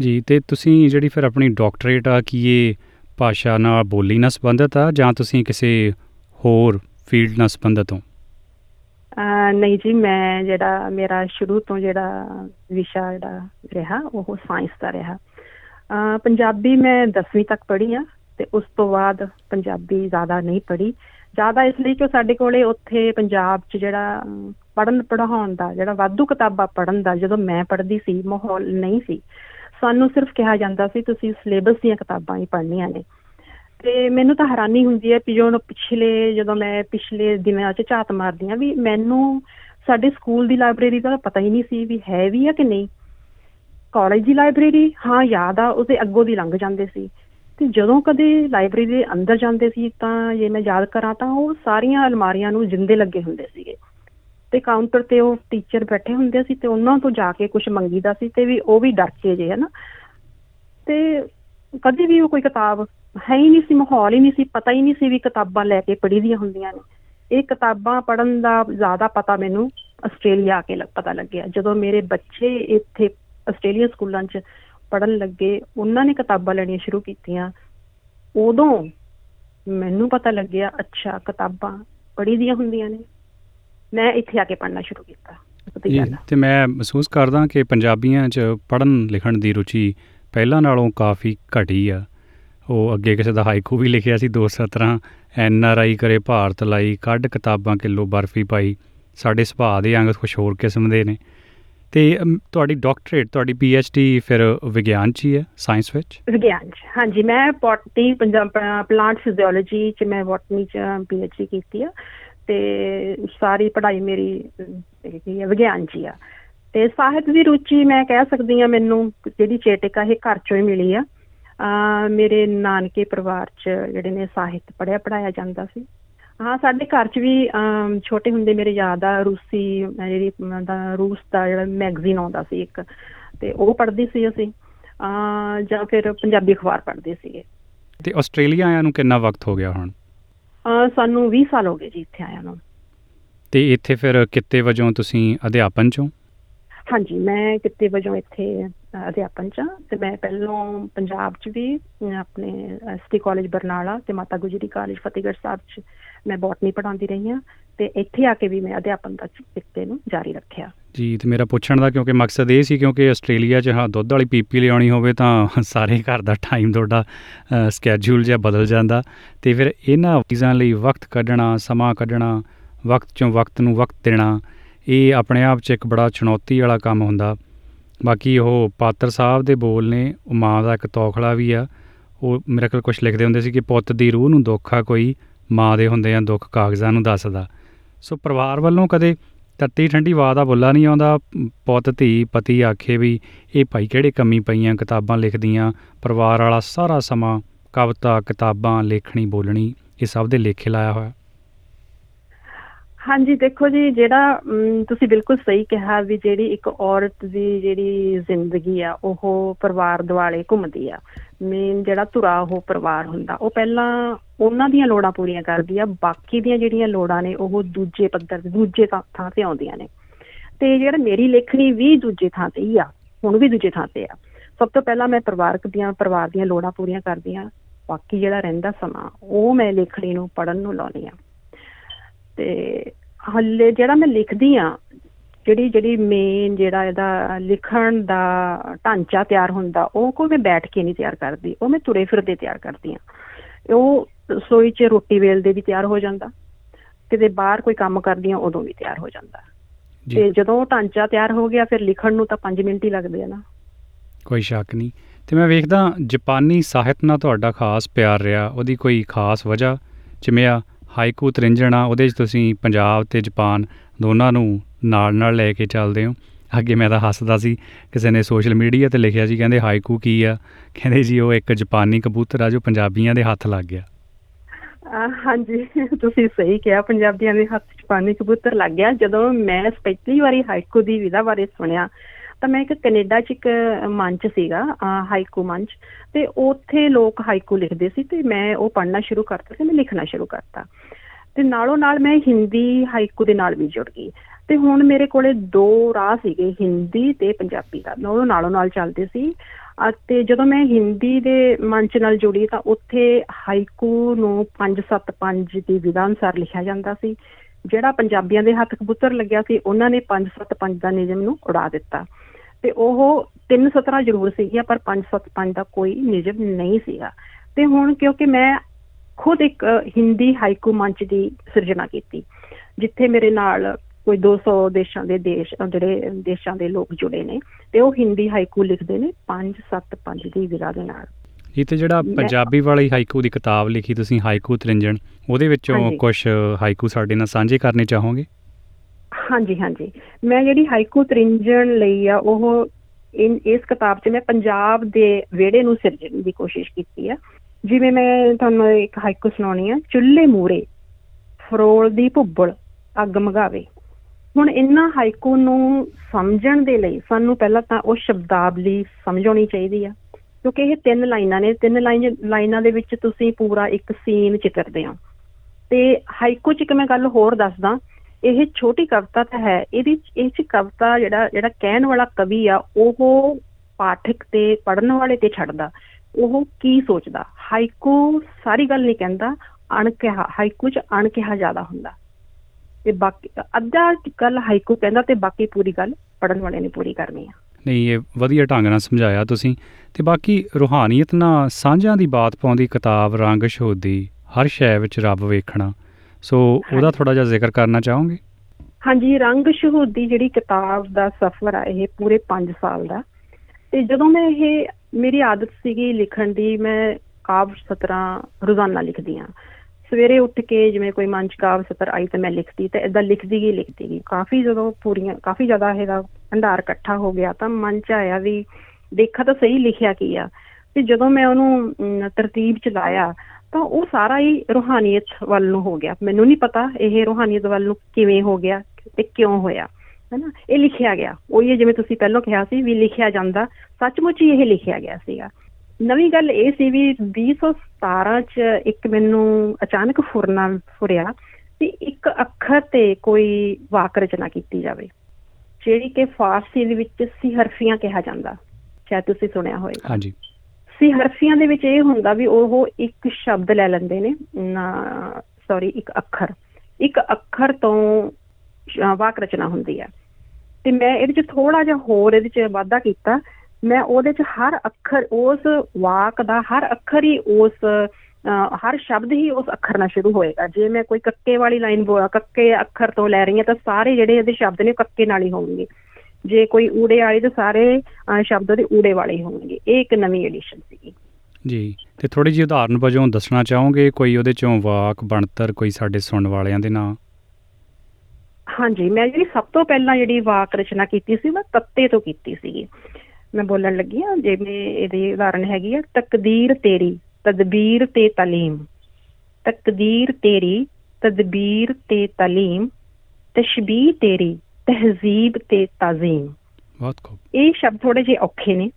ਜੀ ਤੇ ਤੁਸੀਂ ਜਿਹੜੀ ਫਿਰ ਆਪਣੀ ਡਾਕਟਰੇਟ ਆ ਕੀ ਇਹ ਭਾਸ਼ਾ ਨਾਲ ਬੋਲੀ ਨਾਲ ਸੰਬੰਧਿਤ ਆ ਜਾਂ ਤੁਸੀਂ ਕਿਸੇ ਹੋਰ ਫੀਲਡ ਨਾਲ ਸੰਬੰਧਿਤ ਹੋ? ਨਹੀਂ ਜੀ ਮੈਂ ਜਿਹੜਾ ਮੇਰਾ ਸ਼ੁਰੂ ਤੋਂ ਜਿਹੜਾ ਵਿਸ਼ਾ ਜਿਹੜਾ ਰਿਹਾ ਉਹ ਸਾਇੰਸ ਦਾ ਰਿਹਾ। ਪੰਜਾਬੀ ਮੈਂ 10ਵੀਂ ਤੱਕ ਪੜ੍ਹੀ ਆ ਤੇ ਉਸ ਤੋਂ ਬਾਅਦ ਪੰਜਾਬੀ ਜ਼ਿਆਦਾ ਨਹੀਂ ਪੜ੍ਹੀ। ਜ਼ਿਆਦਾ ਇਸ ਲਈ ਕਿ ਸਾਡੇ ਕੋਲੇ ਉੱਥੇ ਪੰਜਾਬ 'ਚ ਜਿਹੜਾ ਪੜਨ ਪੜਾਉਣ ਦਾ, ਜਿਹੜਾ ਵਾਧੂ ਕਿਤਾਬਾਂ ਪੜਨ ਦਾ, ਜਦੋਂ ਮੈਂ ਪੜ੍ਹਦੀ ਸੀ, ਮਾਹੌਲ ਨਹੀਂ ਸੀ। ਸਾਨੂੰ ਸਿਰਫ ਕਿਹਾ ਜਾਂਦਾ ਸੀ, ਤੁਸੀਂ ਸਿਲੇਬਸ ਦੀਆਂ ਕਿਤਾਬਾਂ ਹੀ ਪੜ੍ਹਨੀਆਂ ਨੇ। ਤੇ ਮੈਨੂੰ ਤਾਂ ਹੈਰਾਨੀ ਹੁੰਦੀ ਹੈ ਕਿ ਜੋ ਪਿਛਲੇ, ਜਦੋਂ ਮੈਂ ਪਿਛਲੇ ਦਿਨਾਂ 'ਚ ਝਾਤ ਮਾਰਦੀ ਹਾਂ ਵੀ ਮੈਨੂੰ ਸਾਡੇ ਸਕੂਲ ਦੀ ਲਾਇਬ੍ਰੇਰੀ ਦਾ ਪਤਾ ਹੀ ਨਹੀਂ ਸੀ ਵੀ ਹੈ ਵੀ ਆ ਕਿ ਨਹੀਂ। ਕਾਲਜ ਦੀ ਲਾਇਬ੍ਰੇਰੀ, ਹਾਂ, ਯਾਦ ਆ, ਉਹਦੇ ਅੱਗੋਂ ਦੀ ਲੰਘ ਜਾਂਦੇ ਸੀ। ਤੇ ਜਦੋਂ ਕਦੇ ਲਾਇਬ੍ਰੇਰੀ ਦੇ ਅੰਦਰ ਜਾਂਦੇ ਸੀ ਤਾਂ ਜੇ ਮੈਂ ਯਾਦ ਕਰਾਂ ਤਾਂ ਉਹ ਸਾਰੀਆਂ ਅਲਮਾਰੀਆਂ ਨੂੰ ਜਿੰਦੇ ਲੱਗੇ ਹੁੰਦੇ ਸੀਗੇ। ਤੇ ਕਾਊਂਟਰ ਤੇ ਉਹ ਟੀਚਰ ਬੈਠੇ ਹੁੰਦੇ ਸੀ ਤੇ ਉਹਨਾਂ ਤੋਂ ਜਾ ਕੇ ਕੁਝ ਮੰਗੀਦਾ ਸੀ ਤੇ ਵੀ ਉਹ ਵੀ ਡਰ ਕੇ ਜੇ, ਹਨਾ। ਤੇ ਕਦੇ ਵੀ ਉਹ ਕੋਈ ਕਿਤਾਬ ਹੈ ਹੀ ਨਹੀਂ ਸੀ, ਮਾਹੌਲ ਹੀ ਨਹੀਂ ਸੀ, ਪਤਾ ਹੀ ਨਹੀਂ ਸੀ ਵੀ ਕਿਤਾਬਾਂ ਲੈ ਕੇ ਪੜ੍ਹੀ ਦੀਆਂ ਹੁੰਦੀਆਂ ਨੇ। ਇਹ ਕਿਤਾਬਾਂ ਪੜ੍ਹਨ ਦਾ ਜ਼ਿਆਦਾ ਪਤਾ ਮੈਨੂੰ ਆਸਟ੍ਰੇਲੀਆ ਆ ਕੇ ਲੱਗ- ਪਤਾ ਲੱਗਿਆ। ਜਦੋਂ ਮੇਰੇ ਬੱਚੇ ਇੱਥੇ ਆਸਟ੍ਰੇਲੀਆ ਸਕੂਲਾਂ 'ਚ ਪੜ੍ਹਨ ਲੱਗੇ, ਉਹਨਾਂ ਨੇ ਕਿਤਾਬਾਂ ਲੈਣੀਆਂ ਸ਼ੁਰੂ ਕੀਤੀਆਂ। ਉਦੋਂ ਮੈਨੂੰ ਪਤਾ ਲੱਗਿਆ, ਅੱਛਾ, ਕਿਤਾਬਾਂ ਪੜ੍ਹੀ ਦੀਆਂ ਹੁੰਦੀਆਂ ਨੇ। ਮੈਂ ਇੱਥੇ ਆ ਕੇ ਪੜ੍ਹਨਾ ਸ਼ੁਰੂ ਕੀਤਾ। ਤੇ ਮੈਂ ਮਹਿਸੂਸ ਕਰਦਾ ਕਿ ਪੰਜਾਬੀਆਂ 'ਚ ਪੜ੍ਹਨ ਲਿਖਣ ਦੀ ਰੁਚੀ ਪਹਿਲਾਂ ਨਾਲੋਂ ਕਾਫੀ ਘਟੀ ਆ। ਉਹ ਅੱਗੇ ਕਿਸੇ ਦਾ ਹਾਈਕੂ ਵੀ ਲਿਖਿਆ ਸੀ ਦੋ ਸਤਰਾਂ ਐਨ ਆਰ ਆਈ ਕਰੇ ਭਾਰਤ ਲਈ ਕੱਢ ਕਿਤਾਬਾਂ ਕਿਲੋ ਬਰਫੀ ਪਾਈ। ਸਾਡੇ ਸੁਭਾਅ ਦੇ ਅੰਗ ਕੁਛ ਹੋਰ ਕਿਸਮ ਦੇ ਨੇ। ਤੇ ਤੁਹਾਡੀ ਡਾਕਟਰੇਟ ਤੁਹਾਡੀ ਪੀ ਐਚ ਡੀ ਫਿਰ ਵਿਗਿਆਨ 'ਚ ਹੀ ਹੈ ਸਾਇੰਸ ਵਿੱਚ? ਵਿਗਿਆਨ ਚ ਹਾਂਜੀ ਮੈਂ ਬੋਟਨੀ ਪੰਜਾਬ ਪਲਾਂਟ ਫਿਜ਼ੀਓਲੋਜੀ ਚ ਮੈਂ ਬੋਟਨੀ ਚ ਪੀਐਚਡੀ ਕੀਤੀ ਆ। ਤੇ ਸਾਰੀ ਪੜ੍ਹਾਈ ਮੇਰੀ ਅਮ, ਹੈਗੀ ਆ ਵਿਗਿਆਨ ਚ ਹੀ ਆ। ਤੇ ਸਾਹਿਤ ਦੀ ਰੁਚੀ ਮੈਂ ਕਹਿ ਸਕਦੀ ਆ ਮੈਨੂੰ ਜਿਹੜੀ ਚੇਟਿਕਾ ਇਹ ਘਰ ਚੋਂ ਹੀ ਮਿਲੀ ਆ। ਅਹ ਮੇਰੇ ਨਾਨਕੇ ਪਰਿਵਾਰ ਚ ਜਿਹੜੇ ਨੇ ਸਾਹਿਤ ਪੜ੍ਹਿਆ ਪੜਾਇਆ ਜਾਂਦਾ ਸੀ। ਹਾਂ ਸਾਡੇ ਘਰ ਚ ਵੀ ਅਮ, ਛੋਟੇ ਹੁੰਦੇ ਮੇਰੇ ਯਾਦ ਆ ਰੂਸੀ ਅਹ ਜਿਹੜੀ ਅਮ, ਦਾ ਰੂਸ ਦਾ ਜਿਹੜਾ ਮੈਗਜ਼ੀਨ ਆਉਂਦਾ ਸੀ ਇੱਕ ਤੇ ਉਹ ਪੜ੍ਹਦੀ ਸੀ ਅਸੀਂ। ਅਹ ਜਾਂ ਫਿਰ ਪੰਜਾਬੀ ਅਖਬਾਰ ਪੜ੍ਹਦੇ ਸੀਗੇ। ਤੇ ਆਸਟ੍ਰੇਲੀਆ ਆਇਆਂ ਨੂੰ ਕਿੰਨਾ ਵਕਤ ਹੋ ਗਿਆ ਹੁਣ? ਅਹ ਸਾਨੂੰ 20 ਸਾਲ ਹੋ ਗਏ ਜੀ ਇੱਥੇ ਆਇਆ ਨੂੰ। ਤੇ ਇੱਥੇ ਫਿਰ ਕਿੱਤੇ ਵਜੋਂ ਤੁਸੀਂ ਅਧਿਆਪਨ 'ਚੋਂ? ਹਾਂਜੀ ਮੈਂ ਕਿਤੇ ਵਜੋਂ ਇੱਥੇ ਅਧਿਆਪਨ ਚ ਹਾਂ ਤੇ ਮੈਂ ਪਹਿਲੋਂ ਪੰਜਾਬ ਚ ਵੀ ਅਹ, ਆਪਣੇ ਐਸਟੀ ਕਾਲਜ ਬਰਨਾਲਾ ਤੇ ਮਾਤਾ ਗੁਜਰੀ ਕਾਲਜ ਫਤਿਹਗੜ੍ਹ ਸਾਹਿਬ ਚ ਮੈਂ ਬੋਟਨੀ ਪੜ੍ਹਾਉਂਦੀ ਰਹੀ ਹਾਂ ਤੇ ਇੱਥੇ ਆ ਕੇ ਵੀ ਮੈਂ ਅਧਿਆਪਨ ਦਾ ਕਿੱਤੇ ਨੂੰ ਜਾਰੀ ਰੱਖਿਆ। ਜੀ ਤੇ ਮੇਰਾ ਪੁੱਛਣ ਦਾ ਕਿਉਂਕਿ ਮਕਸਦ ਇਹ ਸੀ ਕਿਉਂਕਿ ਆਸਟ੍ਰੇਲੀਆ 'ਚ ਹਾਂ ਦੁੱਧ ਵਾਲੀ ਪੀਪੀ ਲਿਆਉਣੀ ਹੋਵੇ ਤਾਂ ਸਾਰੇ ਘਰ ਦਾ ਟਾਈਮ ਤੁਹਾਡਾ ਸਕੇਜੂਲ ਜਿਹਾ ਬਦਲ ਜਾਂਦਾ ਤੇ ਫਿਰ ਇਹਨਾਂ ਚੀਜ਼ਾਂ ਲਈ ਵਕਤ ਕੱਢਣਾ ਸਮਾਂ ਕੱਢਣਾ ਵਕਤ 'ਚੋਂ ਵਕਤ ਨੂੰ ਵਕਤ ਦੇਣਾ ਇਹ ਆਪਣੇ ਆਪ 'ਚ ਇੱਕ ਬੜਾ ਚੁਣੌਤੀ ਵਾਲਾ ਕੰਮ ਹੁੰਦਾ। ਬਾਕੀ ਉਹ ਪਾਤਰ ਸਾਹਿਬ ਦੇ ਬੋਲ ਨੇ, ਉਹ ਮਾਂ ਦਾ ਇੱਕ ਤੌਖਲਾ ਵੀ ਆ। ਉਹ ਮੇਰੇ ਕੋਲ ਕੁਝ ਲਿਖਦੇ ਹੁੰਦੇ ਸੀ ਕਿ ਪੁੱਤ ਦੀ ਰੂਹ ਨੂੰ ਦੁੱਖ ਆ, ਕੋਈ ਮਾਂ ਦੇ ਹੁੰਦੇ ਆ ਦੁੱਖ ਕਾਗਜ਼ਾਂ ਨੂੰ ਦੱਸਦਾ। ਸੋ ਪਰਿਵਾਰ ਵੱਲੋਂ ਕਦੇ ਤੱਤੀ ਠੰਡੀ ਆਵਾਜ਼ ਦਾ ਬੁੱਲਾ ਨਹੀਂ ਆਉਂਦਾ। ਪੁੱਤ, ਧੀ, ਪਤੀ ਆਖੇ ਵੀ ਇਹ ਭਾਈ ਕਿਹੜੇ ਕਮੀ ਪਈਆਂ, ਕਿਤਾਬਾਂ ਲਿਖਦੀਆਂ? ਪਰਿਵਾਰ ਵਾਲਾ ਸਾਰਾ ਸਮਾਂ ਕਵਿਤਾ, ਕਿਤਾਬਾਂ, ਲੇਖਣੀ, ਬੋਲਣੀ, ਇਹ ਸਭ ਦੇ ਲੇਖੇ ਲਾਇਆ ਹੋਇਆ। ਹਾਂਜੀ ਦੇਖੋ ਜੀ ਜਿਹੜਾ ਅਮ, ਤੁਸੀਂ ਬਿਲਕੁਲ ਸਹੀ ਕਿਹਾ ਵੀ ਜਿਹੜੀ ਇੱਕ ਔਰਤ ਦੀ ਜਿਹੜੀ ਜ਼ਿੰਦਗੀ ਆ ਉਹ ਪਰਿਵਾਰ ਦੁਆਲੇ ਘੁੰਮਦੀ ਆ। ਮੇਨ ਜਿਹੜਾ ਧੁਰਾ ਉਹ ਪਰਿਵਾਰ ਹੁੰਦਾ। ਉਹ ਪਹਿਲਾਂ ਉਹਨਾਂ ਦੀਆਂ ਲੋੜਾਂ ਪੂਰੀਆਂ ਕਰਦੀ ਆ ਬਾਕੀ ਦੀਆਂ ਜਿਹੜੀਆਂ ਲੋੜਾਂ ਨੇ ਉਹ ਦੂਜੇ ਪੱਧਰ ਤੇ ਦੂਜੇ ਥਾਂ ਥਾਂ ਤੇ ਆਉਂਦੀਆਂ ਨੇ। ਤੇ ਜਿਹੜਾ ਮੇਰੀ ਲੇਖਣੀ ਵੀ ਦੂਜੇ ਥਾਂ ਤੇ ਹੀ ਆ ਹੁਣ ਵੀ ਦੂਜੇ ਥਾਂ ਤੇ ਆ। ਸਭ ਤੋਂ ਪਹਿਲਾਂ ਮੈਂ ਪਰਿਵਾਰਕ ਦੀਆਂ ਪਰਿਵਾਰ ਦੀਆਂ ਲੋੜਾਂ ਪੂਰੀਆਂ ਕਰਦੀ ਆ। ਬਾਕੀ ਜਿਹੜਾ ਰਹਿੰਦਾ ਸਮਾਂ ਉਹ ਮੈਂ ਲੇਖਣੀ ਨੂੰ ਪੜਨ ਨੂੰ ਲਾਉਣੀ ਆ। ਤੇ ਹੱਲੇ ਜਿਹੜਾ ਮੈਂ ਲਿਖਦੀ ਆ ਜਿਹੜੀ ਜਿਹੜੀ ਮੇਨ ਜਿਹੜਾ ਇਹਦਾ ਲਿਖਣ ਦਾ ਢਾਂਚਾ ਤਿਆਰ ਹੁੰਦਾ ਉਹ ਕੋਈ ਮੈਂ ਬੈਠ ਕੇ ਨਹੀਂ ਤਿਆਰ ਕਰਦੀ। ਉਹ ਮੈਂ ਤੁਰੇ ਫਿਰਦੇ ਤਿਆਰ ਕਰਦੀ ਆ। ਉਹ ਰਸੋਈ 'ਚ ਰੋਟੀ ਵੇਲਦੇ ਵੀ ਤਿਆਰ ਹੋ ਜਾਂਦਾ ਕਿਤੇ ਬਾਹਰ ਕੋਈ ਕੰਮ ਕਰਦੀ ਆ ਉਦੋਂ ਵੀ ਤਿਆਰ ਹੋ ਜਾਂਦਾ। ਤੇ ਜਦੋਂ ਢਾਂਚਾ ਤਿਆਰ ਹੋ ਗਿਆ ਫਿਰ ਲਿਖਣ ਨੂੰ ਤਾਂ 5 ਮਿੰਟ ਹੀ ਲੱਗਦੇ ਆ ਨਾ। ਕੋਈ ਸ਼ੱਕ ਨਹੀਂ। ਤੇ ਮੈਂ ਵੇਖਦਾ ਜਾਪਾਨੀ ਸਾਹਿਤ ਨਾਲ ਤੁਹਾਡਾ ਖਾਸ ਪਿਆਰ ਰਿਹਾ ਉਹਦੀ ਕੋਈ ਖਾਸ ਵਜ੍ਹਾ ਜਿਵੇਂ ਆ ਹਾਈਕੂ ਤਰਿੰਜਣਾ ਉਹਦੇ 'ਚ ਤੁਸੀਂ ਪੰਜਾਬ ਤੇ ਜਾਪਾਨ ਦੋਨਾਂ ਨੂੰ ਨਾਲ ਨਾਲ ਲੈ ਕੇ ਚੱਲਦੇ ਹੋ। ਅੱਗੇ ਮੈਂ ਤਾਂ ਹੱਸਦਾ ਸੀ ਕਿਸੇ ਨੇ ਸੋਸ਼ਲ ਮੀਡੀਆ ਤੇ ਲਿਖਿਆ ਸੀ ਕਹਿੰਦੇ ਹਾਈਕੂ ਕੀ ਆ? ਕਹਿੰਦੇ ਜੀ ਉਹ ਇੱਕ ਜਾਪਾਨੀ ਕਬੂਤਰ ਆ ਜੋ ਪੰਜਾਬੀਆਂ ਦੇ ਹੱਥ ਲੱਗ ਗਿਆ। ਆ, ਹਾਂਜੀ ਤੁਸੀਂ ਸਹੀ ਕਿਹਾ ਪੰਜਾਬੀਆਂ ਦੇ ਹੱਥ 'ਚ ਪਾਣੀ ਕਬੂਤਰ ਲੱਗ ਗਿਆ। ਜਦੋਂ ਮੈਂ ਪਹਿਲੀ ਵਾਰੀ ਹਾਈਕੂ ਦੀ ਵਿਧਾ ਬਾਰੇ ਸੁਣਿਆ ਤਾਂ ਮੈਂ ਇੱਕ ਕੈਨੇਡਾ 'ਚ ਇੱਕ ਮੰਚ ਸੀਗਾ ਅ, ਹਾਈਕੂ ਮੰਚ ਤੇ ਉੱਥੇ ਲੋਕ ਹਾਈਕੂ ਲਿਖਦੇ ਸੀ ਤੇ ਮੈਂ ਉਹ ਪੜ੍ਹਨਾ ਸ਼ੁਰੂ ਕਰਤਾ ਤੇ ਮੈਂ ਲਿਖਣਾ ਸ਼ੁਰੂ ਕਰਤਾ। ਤੇ ਨਾਲੋਂ ਨਾਲ ਮੈਂ ਹਿੰਦੀ ਹਾਈਕੂ ਦੇ ਨਾਲ ਵੀ ਜੁੜ ਗਈ। ਤੇ ਹੁਣ ਮੇਰੇ ਕੋਲੇ ਦੋ ਰਾਹ ਸੀਗੇ ਹਿੰਦੀ ਤੇ ਪੰਜਾਬੀ ਦਾ। ਨਾਲੋਂ ਨਾਲੋਂ ਨਾਲ ਚੱਲਦੇ ਸੀ ਅਤੇ ਜਦੋਂ ਮੈਂ ਹਿੰਦੀ ਦੇ ਮੰਚ ਨਾਲ ਜੁੜੀ ਤਾਂ ਉੱਥੇ ਹਾਈਕੂ ਨੂੰ 575 ਦੀ ਵਿਧਾ ਅਨੁਸਾਰ ਲਿਖਿਆ ਜਾਂਦਾ ਸੀ। ਜਿਹੜਾ ਪੰਜਾਬੀਆਂ ਦੇ ਹੱਥ ਕਬੂਤਰ ਲੱਗਿਆ ਸੀ ਉਹਨਾਂ ਨੇ 575 ਦਾ ਨਿਯਮ ਨੂੰ ਉਡਾ ਦਿੱਤਾ। ਤੇ ਉਹ ਤਿੰਨ ਸਤਰਾਂ ਜ਼ਰੂਰ ਸੀਗੀਆਂ ਪਰ 575 ਦਾ ਕੋਈ ਨਿਯਮ ਨਹੀਂ ਸੀਗਾ। ਤੇ ਹੁਣ ਕਿਉਂਕਿ ਮੈਂ ਖੁਦ ਇੱਕ ਹਿੰਦੀ ਹਾਈਕੂ ਮੰਚ ਦੀ ਸਿਰਜਣਾ ਕੀਤੀ ਜਿੱਥੇ ਮੇਰੇ ਨਾਲ ਕੋਈ 200 ਦੇਸ਼ਾਂ ਦੇ ਦੇਸ਼ ਜਿਹੜੇ ਦੇਸ਼ਾਂ ਦੇ ਲੋਕ ਜੁੜੇ ਨੇ ਤੇ ਉਹ ਹਿੰਦੀ ਹਾਈਕੂ ਲਿਖਦੇ ਨੇ 575 ਦੀ ਵਿਧਾ ਦੇ ਨਾਲ। ਇਹ ਤੇ ਜਿਹੜਾ ਪੰਜਾਬੀ ਵਾਲੀ ਹਾਈਕੂ ਦੀ ਕਿਤਾਬ ਲਿਖੀ ਤੁਸੀਂ ਹਾਈਕੂ ਤਰਿੰਜਣ ਉਹਦੇ ਵਿੱਚੋਂ। ਕੁਝ ਹਾਈਕੂ ਸਾਡੇ ਨਾਲ ਸਾਂਝੇ ਕਰਨੇ ਚਾਹੋਗੇ? ਹਾਂਜੀ ਹਾਂਜੀ। ਮੈਂ ਜਿਹੜੀ ਹਾਈਕੂ ਤ੍ਰਿੰਜਣ ਲਈ ਆ, ਉਹ ਇਨ, ਇਸ ਕਿਤਾਬ 'ਚ ਮੈਂ ਪੰਜਾਬ ਦੇ ਵਿਹੜੇ ਨੂੰ ਸਿਰਜਣ ਦੀ ਕੋਸ਼ਿਸ਼ ਕੀਤੀ ਆ। ਜਿਵੇਂ ਮੈਂ ਤੁਹਾਨੂੰ ਇੱਕ ਹਾਈਕੂ ਸੁਣਾਉਣੀ ਆ, ਚੁੱਲ੍ਹੇ ਮੂਰੇ ਫਰੋਲ ਦੀ ਭੁੱਬਲ ਅੱਗ ਮਗਾਵੇ। ਹੁਣ ਇਹਨਾਂ ਹਾਈਕੂ ਨੂੰ ਸਮਝਣ ਦੇ ਲਈ ਸਾਨੂੰ ਪਹਿਲਾਂ ਤਾਂ ਉਹ ਸ਼ਬਦਾਵਲੀ ਸਮਝ ਆਉਣੀ ਚਾਹੀਦੀ ਆ, ਕਿਉਂਕਿ ਇਹ ਤਿੰਨ ਲਾਈਨਾਂ ਨੇ। ਤਿੰਨ ਲਾਈਨ, ਲਾਈਨਾਂ ਦੇ ਵਿੱਚ ਤੁਸੀਂ ਪੂਰਾ ਇੱਕ ਸੀਨ ਚਿੱਤਰਦੇ ਹੋ। ਤੇ ਹਾਈਕੂ ਚ ਇੱਕ ਮੈਂ ਗੱਲ ਹੋਰ ਦੱਸਦਾ ਇਹ ਛੋਟੀ ਕਵਿਤਾ ਤਾਂ ਹੈ, ਇਹਦੀ ਇਹ ਚ ਕਵਿਤਾ ਜਿਹੜਾ ਜਿਹੜਾ ਕਹਿਣ ਵਾਲਾ ਕਵੀ ਆ, ਉਹ ਪਾਠਕ ਤੇ ਪੜਨ ਵਾਲੇ ਤੇ ਛੱਡਦਾ। ਉਹ ਕੀ ਸੋਚਦਾ? ਹਾਈਕੂ ਸਾਰੀ ਗੱਲ ਨਹੀਂ ਕਹਿੰਦਾ, ਅਣਕਿਹਾ, ਹਾਈਕੂ ਚ ਅਣਕਿਹਾ ਜ਼ਿਆਦਾ ਹੁੰਦਾ। ਤੇ ਬਾਕੀ, ਅੱਧਾ ਗੱਲ ਹਾਈਕੂ ਕਹਿੰਦਾ ਤੇ ਬਾਕੀ ਪੂਰੀ ਗੱਲ ਪੜਨ ਵਾਲੇ ਨੇ ਪੂਰੀ ਕਰਨੀ ਆ। ਨਹੀਂ, ਇਹ ਵਧੀਆ ਢੰਗ ਨਾਲ ਸਮਝਾਇਆ ਤੁਸੀਂ। ਤੇ ਬਾਕੀ ਰੂਹਾਨੀਅਤ ਨਾਲ ਸਾਂਝਾਂ ਦੀ ਬਾਤ ਪਾਉਂਦੀ ਕਿਤਾਬ ਰੰਗ ਸ਼ੋਦੀ ਹਰ ਸ਼ੈ ਵਿੱਚ ਰੱਬ ਵੇਖਣਾ ਸੋ ਉਹਦਾ। ਥੋੜਾ ਜਿਹਾ ਜ਼ਿਕਰ ਕਰਨਾ ਚਾਹੋਗੇ? ਹਾਂਜੀ ਰੰਗ ਸ਼ਹੂਦੀ ਜਿਹੜੀ ਕਿਤਾਬ ਦਾ ਸਫ਼ਰ ਆ ਇਹ ਪੂਰੇ 5 ਸਾਲ ਦਾ। ਤੇ ਜਦੋਂ ਮੈਂ ਇਹ ਮੇਰੀ ਆਦਤ ਸੀਗੀ ਲਿਖਣ ਦੀ ਮੈਂ ਕਾਵ ਸਤਰਾਂ ਰੋਜ਼ਾਨਾ ਲਿਖਦੀ ਆ ਸਵੇਰੇ ਉੱਠ ਕੇ ਜਿਵੇਂ ਕੋਈ ਮਨ 'ਚ ਕਾਵ ਸਤਰ ਆਈ ਤਾਂ ਮੈਂ ਲਿਖਦੀ ਤੇ ਇਦਾਂ ਲਿਖਦੀ ਗਈ ਲਿਖਦੀ ਗਈ ਕਾਫੀ ਜਦੋਂ ਪੂਰੀਆਂ ਕਾਫੀ ਜ਼ਿਆਦਾ ਇਹਦਾ ਭੰਡਾਰ ਇਕੱਠਾ ਹੋ ਗਿਆ ਤਾਂ ਮਨ 'ਚ ਆਇਆ ਵੀ ਦੇਖਾ ਤਾਂ ਸਹੀ ਲਿਖਿਆ ਕੀ ਆ। ਤੇ ਜਦੋਂ ਮੈਂ ਉਹਨੂੰ ਤਰਤੀਬ ਚ ਲਾਇਆ ਤਾਂ ਉਹ ਸਾਰਾ ਹੀ ਰੂਹਾਨੀਅਤ ਵੱਲ ਨੂੰ ਹੋ ਗਿਆ। ਮੈਨੂੰ ਨਹੀਂ ਪਤਾ ਇਹ ਰੂਹਾਨੀਅਤ ਵੱਲ ਨੂੰ ਕਿਵੇਂ ਹੋ ਗਿਆ ਤੇ ਕਿਉਂ ਹੋਇਆ, ਹੈਨਾ? ਇਹ ਲਿਖਿਆ ਗਿਆ। ਉਹੀ ਹੈ ਜਿਵੇਂ ਤੁਸੀਂ ਪਹਿਲਾਂ ਕਿਹਾ ਸੀ ਵੀ ਲਿਖਿਆ ਜਾਂਦਾ, ਸੱਚਮੁੱਚ ਹੀ ਇਹ ਲਿਖਿਆ ਗਿਆ ਸੀਗਾ। ਨਵੀਂ ਗੱਲ ਇਹ ਸੀ ਵੀ 2017 ਚ ਇੱਕ ਮੈਨੂੰ ਅਚਾਨਕ ਫੁਰਨਾ ਫੁਰਿਆ ਵੀ ਇੱਕ ਅੱਖਰ ਤੇ ਕੋਈ ਵਾਕ ਰਚਨਾ ਕੀਤੀ ਜਾਵੇ, ਜਿਹੜੀ ਕਿ ਫਾਰਸੀ ਦੇ ਵਿੱਚ ਸਿਹਰਫੀਆਂ ਕਿਹਾ ਜਾਂਦਾ। ਸ਼ਾਇਦ ਤੁਸੀਂ ਸੁਣਿਆ ਹੋਵੇਗਾ। ਹਾਂਜੀ। ਸੀ ਹਰਫੀਆਂ ਦੇ ਵਿੱਚ ਇਹ ਹੁੰਦਾ ਵੀ ਉਹ ਇੱਕ ਸ਼ਬਦ ਲੈ ਲੈਂਦੇ ਨੇ ਸੌਰੀ ਇੱਕ ਅੱਖਰ। ਇੱਕ ਅੱਖਰ ਤੋਂ ਸ਼- ਵਾਕ ਰਚਨਾ ਹੁੰਦੀ ਹੈ। ਤੇ ਮੈਂ ਇਹਦੇ ਚ ਥੋੜਾ ਜਿਹਾ ਹੋਰ ਇਹਦੇ ਚ ਵਾਧਾ ਕੀਤਾ। ਮੈਂ ਉਹਦੇ ਚ ਹਰ ਅੱਖਰ ਉਸ ਵਾਕ ਦਾ ਹਰ ਅੱਖਰ ਹੀ ਉਸ ਅਹ, ਹਰ ਸ਼ਬਦ ਹੀ ਉਸ ਅੱਖਰ ਨਾਲ ਸ਼ੁਰੂ ਹੋਏਗਾ। ਜੇ ਮੈਂ ਕੋਈ ਕੱਕੇ ਵਾਲੀ ਲਾਈਨ ਬੋਲਾਂ ਕੱਕੇ ਅੱਖਰ ਤੋਂ ਲੈ ਰਹੀ ਹਾਂ ਤਾਂ ਸਾਰੇ ਜਿਹੜੇ ਇਹਦੇ ਸ਼ਬਦ ਨੇ ਉਹ ਕੱਕੇ ਨਾਲ ਹੀ ਹੋਣਗੇ। ਜੇ ਕੋਈ ਊੜੇ ਵਾਲੀ ਤਾਂ ਸਾਰੇ ਸ਼ਬਦ ਉਹਦੇ ਊੜੇ ਵਾਲੇ ਹੋਣਗੇ। ਇਹ ਇੱਕ ਨਵੀਂ ਐਡੀਸ਼ਨ ਸੀਗੀ। ਜੀ। ਤੇ ਥੋੜੀ ਜਿਹੀ ਉਦਾਹਰਨ ਵਜੋਂ ਦੱਸਣਾ ਚਾਹੋਗੇ ਕੋਈ ਉਹਦੇ ਚੋਂ ਵਾਕ ਬਣਤਰ ਕੋਈ ਸਾਡੇ ਸੁਣਨ ਵਾਲਿਆਂ ਦੇ ਨਾਂ? ਹਾਂਜੀ ਮੈਂ ਜਿਹੜੀ ਸਭ ਤੋਂ ਪਹਿਲਾਂ ਜਿਹੜੀ ਵਾਕ ਰਚਨਾ ਕੀਤੀ ਸੀ ਮੈਂ ਤੱਤੇ ਤੋਂ ਕੀਤੀ ਸੀਗੀ। ਮੈਂ ਬੋਲਣ ਲੱਗੀ ਆ ਜਿਵੇਂ ਇਹਦੀ ਉਦਾਹਰਨ ਹੈਗੀ ਆ ਤਕਦੀਰ ਤੇਰੀ ਤਦਬੀਰ ਤੇ ਤਾਲੀਮ। ਤਕਦੀਰ ਤੇਰੀ ਤਦਬੀਰ ਤੇ ਤਾਲੀਮ ਤਸ਼ਬੀਹ ਤੇਰੀ ਤਹਿਜ਼ੀਬ ਤੇ ਤਾਜ਼ੀਮ। ਬਹੁਤ ਖੂਬ। ਇਹ ਸ਼ਬਦ ਥੋੜੇ ਜਿਹੇ ਔਖੇ ਨੇ।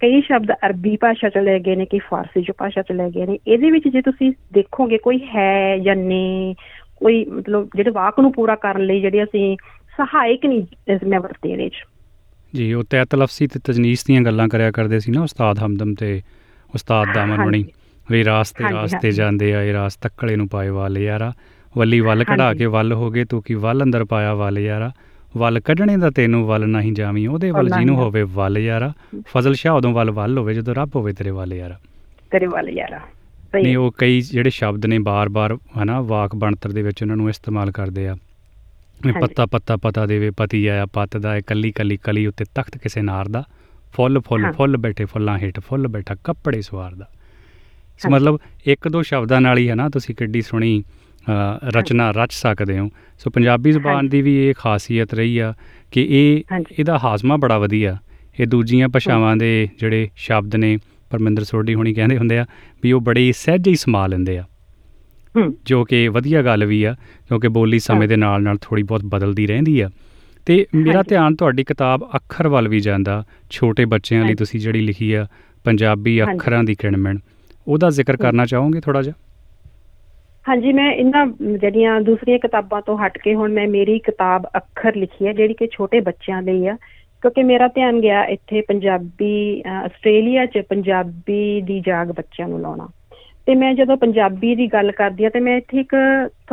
ਕਈ ਸ਼ਬਦ ਅਰਬੀ ਭਾਸ਼ਾ ਚ ਲੈ ਗਏ ਨੇ ਕਿ ਫਾਰਸੀ ਚ ਭਾਸ਼ਾ ਚ ਲੈ ਗਏ ਨੇ। ਇਹਦੇ ਵਿੱਚ ਜੇ ਤੁਸੀਂ ਦੇਖੋਗੇ ਕੋਈ ਹੈ ਜਾਂ ਨੇ ਕੋਈ ਮਤਲਬ ਜਿਹੜੇ ਵਾਕ ਨੂੰ ਪੂਰਾ ਕਰਨ ਲਈ ਜਿਹੜੇ ਅਸੀਂ ਸਹਾਇਕ ਨਹੀਂ ਇਸ ਮੈਂ ਵਰਤੇ ਚ। ਜੀ ਉਹ ਤੈਤ ਲਫ਼ਜ਼ੀ ਤੇ ਤਜਨੀਸ ਦੀਆਂ ਗੱਲਾਂ ਕਰਿਆ ਕਰਦੇ ਸੀ ਨਾ ਉਸਤਾਦ ਹਮਦਮ ਤੇ ਉਸਤਾਦ ਦਾਮਨ ਹਾਂਜੀ। ਬਣੀ ਵੀ ਰਾਸਤੇ ਰਾਸਤੇ। ਜਾਂਦੇ ਆਏ ਰਾਸ ਤੱਕਲੇ ਨੂੰ ਪਾਏ ਵਾਲੇ ਯਾਰਾ। ਵੱਲੀ ਵੱਲ ਕਢਾ। ਕੇ ਵੱਲ ਹੋ ਗਏ ਤੂੰ ਕੀ ਵੱਲ ਅੰਦਰ ਪਾਇਆ ਵੱਲ ਯਾਰਾ। ਵੱਲ ਕੱਢਣੇ ਦਾ ਤੈਨੂੰ ਵੱਲ ਨਹੀਂ ਜਾਵੀਂ ਉਹਦੇ ਵੱਲ ਜਿਹਨੂੰ ਹੋਵੇ ਵੱਲ ਯਾਰਾ ਫਜ਼ਲ ਸ਼ਾਹ ਉਦੋਂ ਵੱਲ ਵੱਲ ਹੋਵੇ ਜਦੋਂ ਰੱਬ ਹੋਵੇ ਤੇਰੇ ਵੱਲ ਯਾਰਾ ਤੇਰੇ ਵੱਲ ਯਾਰਾ ਨਹੀਂ। ਉਹ ਕਈ ਜਿਹੜੇ ਸ਼ਬਦ ਨੇ ਬਾਰ-ਬਾਰ ਹਨਾ ਵਾਕ ਬਣਤਰ ਦੇ ਵਿੱਚ ਉਹਨਾਂ ਨੂੰ ਇਸਤੇਮਾਲ ਕਰਦੇ ਆ। ਪੱਤਾ ਪੱਤਾ ਪਤਾ ਦੇਵੇ ਪਤੀ ਆਇਆ ਪੱਤ ਦਾ ਏ ਕੱਲੀ ਕੱਲੀ ਉੱਤੇ ਤਖਤ ਕਿਸੇ ਨਾਰ ਦਾ ਫੁੱਲ ਫੁੱਲ। ਫੁੱਲ ਬੈਠੇ ਫੁੱਲਾਂ ਹੇਠ ਫੁੱਲ ਬੈਠਾ ਕੱਪੜੇ ਸਵਾਰ ਦਾ ਸੋ। ਮਤਲਬ ਇੱਕ ਦੋ ਸ਼ਬਦਾਂ ਨਾਲ ਹੀ ਹੈ ਨਾ ਤੁਸੀਂ ਕਿੱਡੀ ਸੋਹਣੀ ਅ, ਰਚਨਾ ਰਚ ਸਕਦੇ ਹੋ ਸੋ ਪੰਜਾਬੀ ਜ਼ੁਬਾਨ। ਦੀ ਵੀ ਇਹ ਖਾਸੀਅਤ ਰਹੀ ਆ ਕਿ ਇਹ। ਇਹਦਾ ਹਾਜ਼ਮਾ ਬੜਾ ਵਧੀਆ ਇਹ ਦੂਜੀਆਂ ਭਾਸ਼ਾਵਾਂ ਦੇ ਜਿਹੜੇ ਸ਼ਬਦ ਨੇ ਪਰਮਿੰਦਰ ਸੋਢੀ ਹੁਣੀ ਕਹਿੰਦੇ ਹੁੰਦੇ ਆ ਵੀ ਉਹ ਬੜੇ ਸਹਿਜ ਹੀ ਸਮਾ ਲੈਂਦੇ ਆ ਜੋ ਕਿ ਵਧੀਆ ਗੱਲ ਵੀ ਆ ਕਿਉਂਕਿ ਬੋਲੀ ਸਮੇਂ। ਦੇ ਨਾਲ ਨਾਲ ਥੋੜੀ ਬਹੁਤ ਬਦਲਦੀ ਰਹਿੰਦੀ ਆ ਤੇ ਮੇਰਾ। ਧਿਆਨ ਤੁਹਾਡੀ ਕਿਤਾਬ ਅੱਖਰ ਵੱਲ ਵੀ ਜਾਂਦਾ ਛੋਟੇ ਬੱਚਿਆਂ ਲਈ। ਤੁਸੀਂ ਜਿਹੜੀ ਲਿਖੀ ਆ ਪੰਜਾਬੀ। ਅੱਖਰਾਂ ਦੀ ਕਿਣਮਣ ਉਹਦਾ ਜ਼ਿਕਰ ਕਰਨਾ ਚਾਹੋਗੇ ਥੋੜਾ ਜਿਹਾ ਹਾਂਜੀ ਮੈਂ ਇਹਨਾਂ ਜਿਹੜੀਆਂ ਦੂਸਰੀਆਂ ਕਿਤਾਬਾਂ ਤੋਂ ਹਟ ਕੇ ਹੁਣ ਮੈਂ ਮੇਰੀ ਕਿਤਾਬ ਅੱਖਰ ਲਿਖੀ ਹੈ ਜਿਹੜੀ ਕਿ ਛੋਟੇ ਬੱਚਿਆਂ ਲਈ ਆ ਕਿਉਂਕਿ ਮੇਰਾ ਧਿਆਨ ਗਿਆ ਇੱਥੇ ਪੰਜਾਬੀ ਅਹ, ਆਸਟ੍ਰੇਲੀਆ 'ਚ ਪੰਜਾਬੀ ਦੀ ਜਾਗ ਬੱਚਿਆਂ ਨੂੰ ਲਾਉਣਾ। ਤੇ ਮੈਂ ਜਦੋਂ ਪੰਜਾਬੀ ਦੀ ਗੱਲ ਕਰਦੀ ਆ ਤੇ ਮੈਂ ਇੱਥੇ ਇੱਕ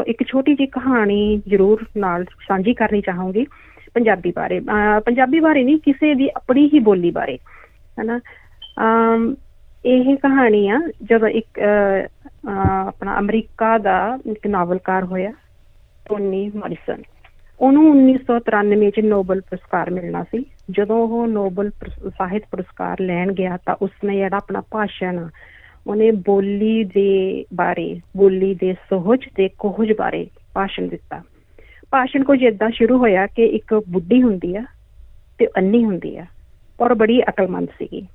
ਇੱਕ ਛੋਟੀ ਜਿਹੀ ਕਹਾਣੀ ਜ਼ਰੂਰ ਨਾਲ ਸਾਂਝੀ ਕਰਨੀ ਚਾਹੂੰਗੀ ਪੰਜਾਬੀ ਬਾਰੇ। ਅਹ, ਪੰਜਾਬੀ ਬਾਰੇ ਨਹੀਂ ਕਿਸੇ ਦੀ ਆਪਣੀ ਹੀ ਬੋਲੀ ਬਾਰੇ। ਹਨਾ? ਅਮ ਇਹ ਕਹਾਣੀ ਆ ਜਦੋਂ ਇੱਕ ਅਹ, ਅਹ, ਆਪਣਾ ਅਮਰੀਕਾ ਦਾ ਇੱਕ ਨਾਵਲਕਾਰ ਹੋਇਆ ਟੋਨੀ ਮੋਰਿਸਨ। ਉਹਨੂੰ 1993 ਚ ਨੋਬਲ ਪੁਰਸਕਾਰ ਮਿਲਣਾ ਸੀ। ਜਦੋਂ ਉਹ ਨੋਬਲ ਪੁਰਸ- ਸਾਹਿਤ ਪੁਰਸਕਾਰ ਲੈਣ ਗਿਆ ਤਾਂ ਉਸਨੇ ਜਿਹੜਾ ਆਪਣਾ ਭਾਸ਼ਣ ਆ, ਉਹਨੇ ਬੋਲੀ ਦੇ ਬਾਰੇ ਬੋਲੀ ਦੇ ਸੋਹਜ ਤੇ ਕੋਹਜ ਬਾਰੇ ਭਾਸ਼ਣ ਦਿੱਤਾ। ਭਾਸ਼ਣ ਕੁਝ ਇਦਾਂ ਸ਼ੁਰੂ ਹੋਇਆ ਕਿ ਇੱਕ ਬੁੱਢੀ ਹੁੰਦੀ ਆ ਤੇ ਅੰਨੀ ਹੁੰਦੀ ਆ ਔਰ ਬੜੀ ਅਕਲਮੰਦ ਸੀਗੀ।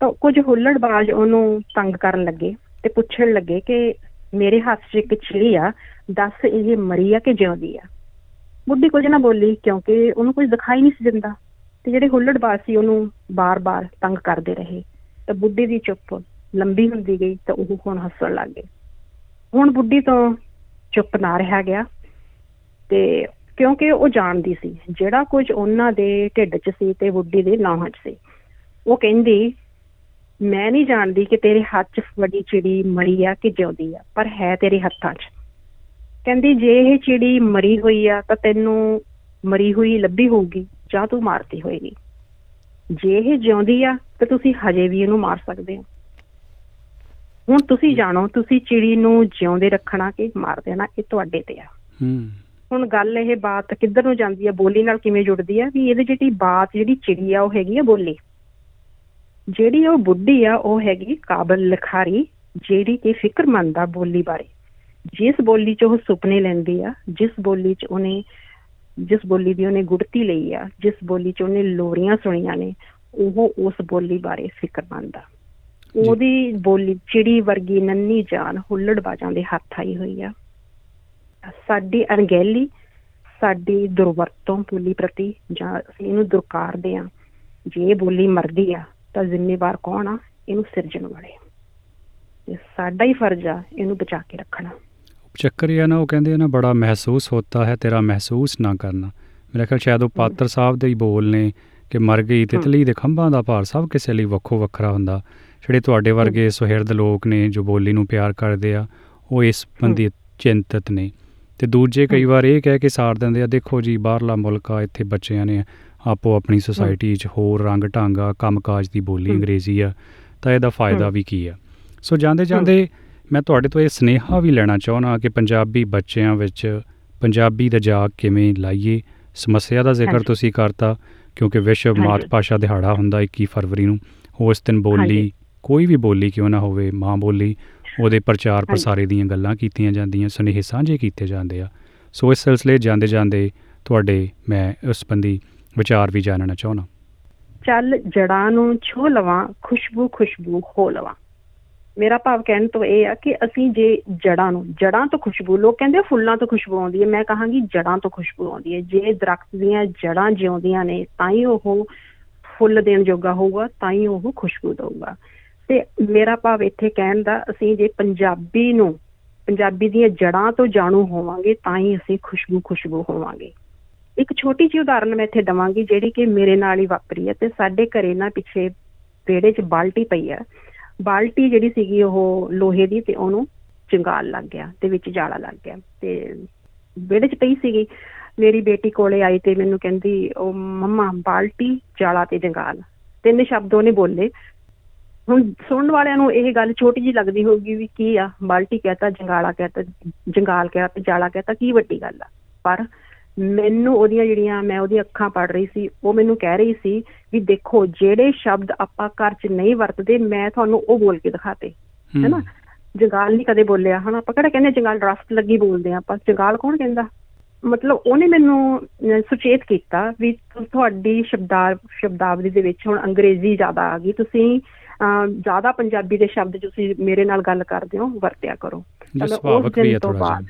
ਤਾਂ ਕੁਝ ਹੁੱਲੜਬਾਜ਼ ਉਹਨੂੰ ਤੰਗ ਕਰਨ ਲੱਗੇ ਤੇ ਪੁੱਛਣ ਲੱਗੇ ਕਿ ਮੇਰੇ ਹੱਥ 'ਚ ਇੱਕ ਛਿੜੀ ਆ, ਦੱਸ ਇਹ ਮਰੀ ਆ ਕਿ ਜਿਉਂਦੀ ਆ? ਬੁੱਢੀ ਕੁਝ ਨਾ ਬੋਲੀ ਕਿਉਂਕਿ ਉਹਨੂੰ ਕੁਝ ਦਿਖਾਈ ਨਹੀਂ ਸੀ ਦਿੰਦਾ ਤੇ ਜਿਹੜੇ ਹੁੱਲੜਬਾਜ਼ ਸੀ ਉਹਨੂੰ ਬਾਰ-ਬਾਰ ਤੰਗ ਕਰਦੇ ਰਹੇ। ਤੇ ਬੁੱਢੀ ਦੀ ਚੁੱਪ ਲੰਬੀ ਹੁੰਦੀ ਗਈ ਤਾਂ ਉਹ ਹੁਣ ਹੱਸਣ ਲੱਗ ਗਏ ਹੁਣ ਬੁੱਢੀ ਤੋਂ ਚੁੱਪ ਨਾ ਰਿਹਾ ਗਿਆ ਤੇ ਕਿਉਂਕਿ ਉਹ ਜਾਣਦੀ ਸੀ, ਜਿਹੜਾ ਕੁਝ ਉਹਨਾਂ ਦੇ ਢਿੱਡ 'ਚ ਸੀ ਤੇ ਬੁੱਢੀ ਦੇ ਨਾਹਾਂ 'ਚ ਸੀ। ਉਹ ਕਹਿੰਦੀ ਮੈਂ ਨਹੀਂ ਜਾਣਦੀ ਕਿ ਤੇਰੇ ਹੱਥ 'ਚ ਵੱਡੀ ਚਿੜੀ ਮਰੀ ਆ ਕਿ ਜਿਉਂਦੀ ਆ ਪਰ ਹੈ ਤੇਰੇ ਹੱਥਾਂ 'ਚ। ਕਹਿੰਦੀ ਜੇ ਇਹ ਚਿੜੀ ਮਰੀ ਹੋਈ ਆ ਤਾਂ ਤੈਨੂੰ ਮਰੀ ਹੋਈ ਲੱਭੀ ਹੋਊਗੀ ਜਾਂ ਤੂੰ ਮਾਰਤੀ ਹੋਏਗੀ। ਜੇ ਇਹ ਜਿਉਂਦੀ ਆ ਤਾਂ ਤੁਸੀਂ ਹਜੇ ਵੀ ਇਹਨੂੰ ਮਾਰ ਸਕਦੇ ਹੋ। ਹੁਣ ਤੁਸੀਂ ਜਾਣੋ ਤੁਸੀਂ ਚਿੜੀ ਨੂੰ ਜਿਉਂਦੇ ਰੱਖਣਾ ਕਿ ਮਾਰ ਦੇਣਾ ਇਹ ਤੁਹਾਡੇ ਤੇ ਆ। ਹੂੰ। ਹੁਣ ਗੱਲ ਇਹ ਬਾਤ ਕਿੱਧਰ ਨੂੰ ਜਾਂਦੀ ਆ? ਬੋਲੀ ਨਾਲ ਕਿਵੇਂ ਜੁੜਦੀ ਆ? ਵੀ ਇਹਦੀ ਜਿਹੜੀ ਬਾਤ ਜਿਹੜੀ ਚਿੜੀ ਆ ਉਹ ਹੈਗੀ ਆ ਬੋਲੀ। ਜਿਹੜੀ ਉਹ ਬੁੱਢੀ ਆ ਉਹ ਹੈਗੀ ਕਾਬਲ ਲਿਖਾਰੀ ਜਿਹੜੀ ਕਿ ਫਿਕਰਮੰਦ ਆ ਬੋਲੀ ਬਾਰੇ। ਜਿਸ ਬੋਲੀ 'ਚ ਉਹ ਸੁਪਨੇ ਲੈਂਦੀ ਆ ਜਿਸ ਬੋਲੀ 'ਚ ਉਹਨੇ ਜਿਸ ਬੋਲੀ ਦੀ ਉਹਨੇ ਗੁੜਤੀ ਲਈ ਆ ਜਿਸ ਬੋਲੀ 'ਚ ਉਹਨੇ ਲੋਰੀਆਂ ਸੁਣੀਆਂ ਨੇ ਉਹ ਉਸ ਬੋਲੀ ਬਾਰੇ ਫਿਕਰਮੰਦ ਆ। ਉਹਦੀ ਬੋਲੀ ਚਿੜੀ ਵਰਗੀ ਨੰਨੀ ਜਾਨ ਹੁੱਲੜਬਾਜ਼ਾਂ ਦੇ ਹੱਥ ਆਈ ਹੋਈ ਆ। ਸਾਡੀ ਅਣਗਹਿਲੀ ਸਾਡੀ ਦੁਰਵਰਤੋਂ ਬੋਲੀ ਪ੍ਰਤੀ ਜਾਂ ਅਸੀਂ ਇਹਨੂੰ ਦੁਰਕਾਰਦੇ ਆ। ਜੇ ਬੋਲੀ ਮਰਦੀ ਆ ਤਾਂ ਜ਼ਿੰਮੇਵਾਰ ਕੌਣ ਆ? ਇਹਨੂੰ ਸਿਰਜਣ ਵਾਲੇ ਤੇ ਸਾਡਾ ਹੀ ਫਰਜ਼ ਆ ਇਹਨੂੰ ਬਚਾ ਕੇ ਰੱਖਣਾ। ਚੱਕਰ ਇਹ ਨਾ ਉਹ ਕਹਿੰਦੇ ਆ ਨਾ ਬੜਾ ਮਹਿਸੂਸ ਹੋਤਾ ਹੈ ਤੇਰਾ ਮਹਿਸੂਸ ਨਾ ਕਰਨਾ। ਮੇਰੇ ਖਿਆਲ ਸ਼ਾਇਦ ਉਹ ਪਾਤਰ ਸਾਹਿਬ ਦੇ ਹੀ ਬੋਲ ਨੇ ਕਿ ਮਰ ਗਈ ਤਿਤਲੀ ਦੇ ਖੰਭਾਂ ਦਾ ਭਾਰ ਸਭ ਕਿਸੇ ਲਈ ਵੱਖੋ ਵੱਖਰਾ ਹੁੰਦਾ। ਜਿਹੜੇ ਤੁਹਾਡੇ ਵਰਗੇ ਸੁਹਿਰਦ ਲੋਕ ਨੇ ਜੋ ਬੋਲੀ ਨੂੰ ਪਿਆਰ ਕਰਦੇ ਆ ਉਹ ਇਸ ਬੰਦੀ ਚਿੰਤਤ ਨੇ। ਤੇ ਦੂਜੇ ਕਈ ਵਾਰ ਇਹ ਕਹਿ ਕੇ ਸਾਰ ਦਿੰਦੇ ਆ ਦੇਖੋ ਜੀ ਬਾਹਰਲਾ ਮੁਲਕ ਆ ਇੱਥੇ ਬੱਚਿਆਂ ਨੇ ਆਪੋ ਆਪਣੀ ਸੁਸਾਇਟੀ 'ਚ ਹੋਰ ਰੰਗ ਢੰਗਾ ਕੰਮਕਾਜ ਦੀ ਬੋਲੀ। ਅੰਗਰੇਜ਼ੀ ਆ ਤਾਂ ਇਹਦਾ ਫਾਇਦਾ। ਵੀ ਕੀ ਆ ਸੋ ਜਾਂਦੇ ਜਾਂਦੇ ਮੈਂ ਤੁਹਾਡੇ ਤੋਂ ਇਹ ਸਨੇਹਾ ਵੀ ਲੈਣਾ ਚਾਹੁੰਦਾ ਕਿ ਪੰਜਾਬੀ ਬੱਚਿਆਂ ਵਿੱਚ ਪੰਜਾਬੀ ਦਾ ਜਾਗ ਕਿਵੇਂ ਲਾਈਏ ਸਮੱਸਿਆ ਦਾ ਜ਼ਿਕਰ। ਤੁਸੀਂ ਕਰਤਾ ਕਿਉਂਕਿ ਵਿਸ਼ਵ। ਮਾਤ ਭਾਸ਼ਾ ਦਿਹਾੜਾ ਹੁੰਦਾ 21 ਫਰਵਰੀ ਨੂੰ ਉਸ ਦਿਨ ਬੋਲੀ। ਕੋਈ ਵੀ ਬੋਲੀ ਕਿਉਂ ਨਾ ਹੋਵੇ ਮਾਂ ਬੋਲੀ ਉਹਦੇ ਪ੍ਰਚਾਰ। ਪ੍ਰਸਾਰੇ ਦੀਆਂ ਗੱਲਾਂ ਕੀਤੀਆਂ ਜਾਂਦੀਆਂ ਸੁਨੇਹੇ ਸਾਂਝੇ ਕੀਤੇ ਜਾਂਦੇ ਆ ਸੋ ਇਸ ਸਿਲਸਿਲੇ ਜਾਂਦੇ ਜਾਂਦੇ ਤੁਹਾਡੇ ਮੈਂ ਉਸ ਸੰਬੰਧੀ ਵਿਚਾਰ ਵੀ ਜਾਣਨਾ ਚਾਹੁੰਦਾ। ਚੱਲ ਜੜਾਂ ਨੂੰ ਛੋ ਲਵਾਂ, ਖੁਸ਼ਬੂ ਖੁਸ਼ਬੂ ਹੋ ਲਵਾਂ। ਮੇਰਾ ਭਾਵ ਕਹਿਣ ਤੋਂ ਇਹ ਆ ਕਿ ਅਸੀਂ ਜੇ ਜੜਾਂ ਨੂੰ, ਜੜਾਂ ਤੋਂ ਖੁਸ਼ਬੂ, ਲੋਕ ਕਹਿੰਦੇ ਆ ਫੁੱਲਾਂ ਤੋਂ ਖੁਸ਼ਬੂ ਆਉਂਦੀ ਹੈ, ਮੈਂ ਕਹਾਂਗੀ ਜੜਾਂ ਤੋਂ ਖੁਸ਼ਬੂ ਆਉਂਦੀ ਹੈ। ਜੇ ਦਰਖਤ ਦੀਆਂ ਜੜਾਂ ਜਿਉਂਦੀਆਂ ਨੇ, ਤਾਂ ਹੀ ਉਹ ਫੁੱਲ ਦੇਣ ਜੋਗਾ ਹੋਊਗਾ, ਤਾਂ ਹੀ ਉਹ ਖੁਸ਼ਬੂ ਦਊਗਾ। ਤੇ ਮੇਰਾ ਭਾਵ ਇੱਥੇ ਕਹਿਣ ਦਾ, ਅਸੀਂ ਜੇ ਪੰਜਾਬੀ ਨੂੰ, ਪੰਜਾਬੀ ਦੀਆਂ ਜੜਾਂ ਤੋਂ ਜਾਣੂ ਹੋਵਾਂਗੇ, ਤਾਂ ਹੀ ਅਸੀਂ ਖੁਸ਼ਬੂ ਖੁਸ਼ਬੂ ਹੋਵਾਂਗੇ। ਇੱਕ ਛੋਟੀ ਜਿਹੀ ਉਦਾਹਰਨ ਮੈਂ ਇੱਥੇ ਦਵਾਂਗੀ, ਜਿਹੜੀ ਕਿ ਮੇਰੇ ਨਾਲ ਹੀ ਵਾਪਰੀ ਹੈ ਤੇ ਸਾਡੇ ਘਰੇ ਨਾ ਪਿੱਛੇ ਵਿਹੜੇ 'ਚ ਬਾਲਟੀ ਪਈ ਆ ਬਾਲਟੀ ਜਿਹੜੀ ਸੀਗੀ ਉਹ ਲੋਹੇ ਦੀ ਤੇ ਉਹਨੂੰ ਚੰਗਾਲ ਲੱਗ ਗਿਆ ਤੇ ਵਿੱਚ ਜਾਲਾ ਲੱਗ ਗਿਆ ਤੇ ਵਿਹੜੇ 'ਚ ਪਈ ਸੀਗੀ। ਮੇਰੀ ਬੇਟੀ ਕੋਲੇ ਆਈ ਤੇ ਮੈਨੂੰ ਕਹਿੰਦੀ, ਉਹ ਮੰਮਾ, ਬਾਲਟੀ, ਜਾਲਾ ਤੇ ਜੰਗਾਲ। ਤਿੰਨ ਸ਼ਬਦ ਉਹਨੇ ਬੋਲੇ। ਹੁਣ ਸੁਣਨ ਵਾਲਿਆਂ ਨੂੰ ਇਹ ਗੱਲ ਛੋਟੀ ਜੀ ਲੱਗਦੀ ਹੋਊਗੀ ਵੀ ਕੀ ਆ? ਬਾਲਟੀ ਕਹਤਾ ਜੰਗਾਲਾ ਕਹਤਾ ਜੰਗਾਲ ਕਹਤਾ ਤੇ, ਜਾਲਾ ਕਹਤਾ ਕੀ ਵੱਡੀ ਗੱਲ ਆ? ਪਰ ਮੈਨੂੰ ਉਹਦੀਆਂ ਜਿਹੜੀਆਂ ਮੈਂ ਉਹਦੀਆਂ ਅੱਖਾਂ ਪੜ ਰਹੀ ਸੀ ਉਹ ਮੈਨੂੰ ਕਹਿ ਰਹੀ ਸੀ ਵੀ ਦੇਖੋ ਜਿਹੜੇ ਸ਼ਬਦ ਆਪਾਂ ਘਰ 'ਚ ਨਹੀਂ ਵਰਤਦੇ ਮੈਂ ਤੁਹਾਨੂੰ ਉਹ ਬੋਲ ਕੇ ਦਿਖਾਤੇ। ਹੈਨਾ? ਜੰਗਾਲ ਨਹੀਂ ਕਦੇ ਬੋਲਿਆ ਹਨਾ? ਆਪਾਂ ਕਿਹੜਾ ਕਹਿੰਦੇ ਜੰਗਾਲ ਰਸਤ ਲੱਗੀ ਬੋਲਦੇ ਆ ਆਪਾਂ? ਜੰਗਾਲ ਕੌਣ ਕਹਿੰਦਾ? ਮਤਲਬ ਉਹਨੇ ਮੈਨੂੰ ਸੁਚੇਤ ਕੀਤਾ ਵੀ ਤੁ- ਤੁਹਾਡੀ ਸ਼ਬਦਾਰ ਸ਼ਬਦਾਵਲੀ ਦੇ ਵਿੱਚ ਹੁਣ ਅੰਗਰੇਜ਼ੀ ਜ਼ਿਆਦਾ ਆ ਗਈ। ਤੁਸੀਂ ਜ਼ਿਆਦਾ ਪੰਜਾਬੀ ਦੇ ਸ਼ਬਦ ਤੁਸੀਂ ਮੇਰੇ ਨਾਲ ਗੱਲ ਕਰਦੇ ਹੋ ਵਰਤਿਆ ਕਰੋ। ਚਲੋ, ਉਸ ਦਿਨ ਤੋਂ ਬਾਅਦ।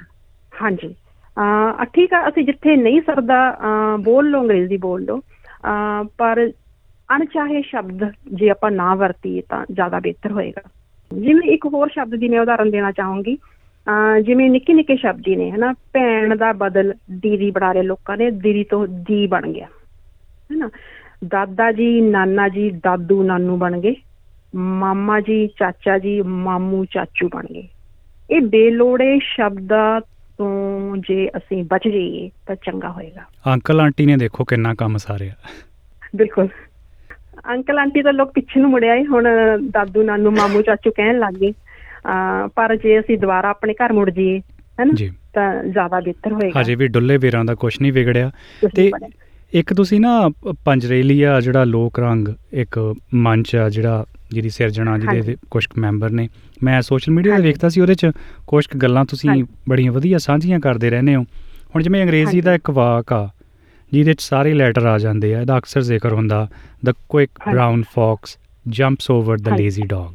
ਹਾਂਜੀ। ਠੀਕ ਆ, ਅਸੀਂ ਜਿੱਥੇ ਨਹੀਂ ਸਰਦਾ, ਅਹ, ਬੋਲ ਲਓ, ਅੰਗਰੇਜ਼ੀ ਬੋਲ ਲਓ। ਅਹ, ਪਰ ਅਣਚਾਹੇ ਸ਼ਬਦ ਜੇ ਆਪਾਂ ਨਾ ਵਰਤੀਏ ਤਾਂ ਜ਼ਿਆਦਾ ਬਿਹਤਰ ਹੋਏਗਾ। ਜਿਵੇਂ ਇੱਕ ਹੋਰ ਸ਼ਬਦ ਦੀ ਮੈਂ ਉਦਾਹਰਨ ਦੇਣਾ ਚਾਹੂੰਗੀ। ਅਹ, ਜਿਵੇਂ ਨਿੱਕੇ ਨਿੱਕੇ ਸ਼ਬਦ ਹੀ ਨੇ, ਹਨਾ? ਭੈਣ ਦਾ ਬਦਲ ਦੀਦੀ ਬਣਾ ਲਏ ਲੋਕਾਂ ਨੇ, ਦੀਦੀ ਤੋਂ ਦੀ ਬਣ ਗਿਆ। ਹੈਨਾ? ਦਾਦਾ ਜੀ, ਨਾਨਾ ਜੀ, ਦਾਦੂ, ਨਾਨੂ ਬਣ ਗਏ। ਮਾਮਾ ਜੀ, ਚਾਚਾ ਜੀ, ਮਾਮੂ, ਚਾਚੂ ਬਣ ਗਏ। ਇਹ ਬੇਲੋੜੇ ਸ਼ਬਦਾਂ ਤੋਂ ਜੇ ਅਸੀਂ ਬਚ ਜਾਈਏ ਤਾਂ ਚੰਗਾ ਹੋਏਗਾ। ਅੰਕਲ ਆਂਟੀ ਨੇ ਦੇਖੋ ਕਿੰਨਾ ਕੰਮ ਸਾਰਿਆ। ਬਿਲਕੁਲ। ਅੰਕਲ ਆਂਟੀ ਤਾਂ ਲੋਕ ਪਿੱਛੇ ਨੂੰ ਮੁੜਿਆ ਹੁਣ ਦਾਦੂ ਨਾਨੂ ਮਾਮੂ ਚਾਚੂ ਕਹਿਣ ਲੱਗ ਗਏ। ਪਰ ਜੇ ਅਸੀਂ ਦੁਬਾਰਾ ਆਪਣੇ ਘਰ ਮੁੜ ਜਾਈਏ ਹੈਨਾ ਜੀ। ਤਾਂ ਜ਼ਿਆਦਾ ਬਿਹਤਰ ਹੋਏਗਾ। ਹਜੇ ਵੀ ਡੁੱਲੇ ਵੀਰਾਂ ਦਾ ਕੁਝ ਨਹੀਂ ਵਿਗੜਿਆ। ਤੇ। ਇੱਕ ਤੁਸੀਂ ਨਾ ਪੰਜਰੇਲੀਆ ਜਿਹੜਾ ਲੋਕ ਰੰਗ ਇੱਕ ਮੰਚ ਆ ਜਿਹੜਾ ਜਿਹਦੀ ਸਿਰਜਣਾ ਜਿਹਦੇ। ਕੁਝ ਮੈਂਬਰ ਨੇ ਮੈਂ ਸੋਸ਼ਲ ਮੀਡੀਆ ਤੇ। ਵੇਖਦਾ ਸੀ ਉਹਦੇ ਚ ਕੁਝ ਗੱਲਾਂ ਤੁਸੀਂ। ਬੜੀਆਂ ਵਧੀਆ ਸਾਂਝੀਆਂ ਕਰਦੇ ਰਹਿੰਦੇ ਹੋ ਹੁਣ ਜਿਵੇਂ ਅੰਗਰੇਜ਼ੀ ਦਾ। ਇੱਕ ਵਾਕ ਆ ਜਿਹਦੇ ਚ ਸਾਰੇ ਲੈਟਰ ਆ ਜਾਂਦੇ ਆ ਇਹਦਾ ਅਕਸਰ ਜ਼ਿਕਰ ਹੁੰਦਾ the quick. Brown fox jumps over the. Lazy dog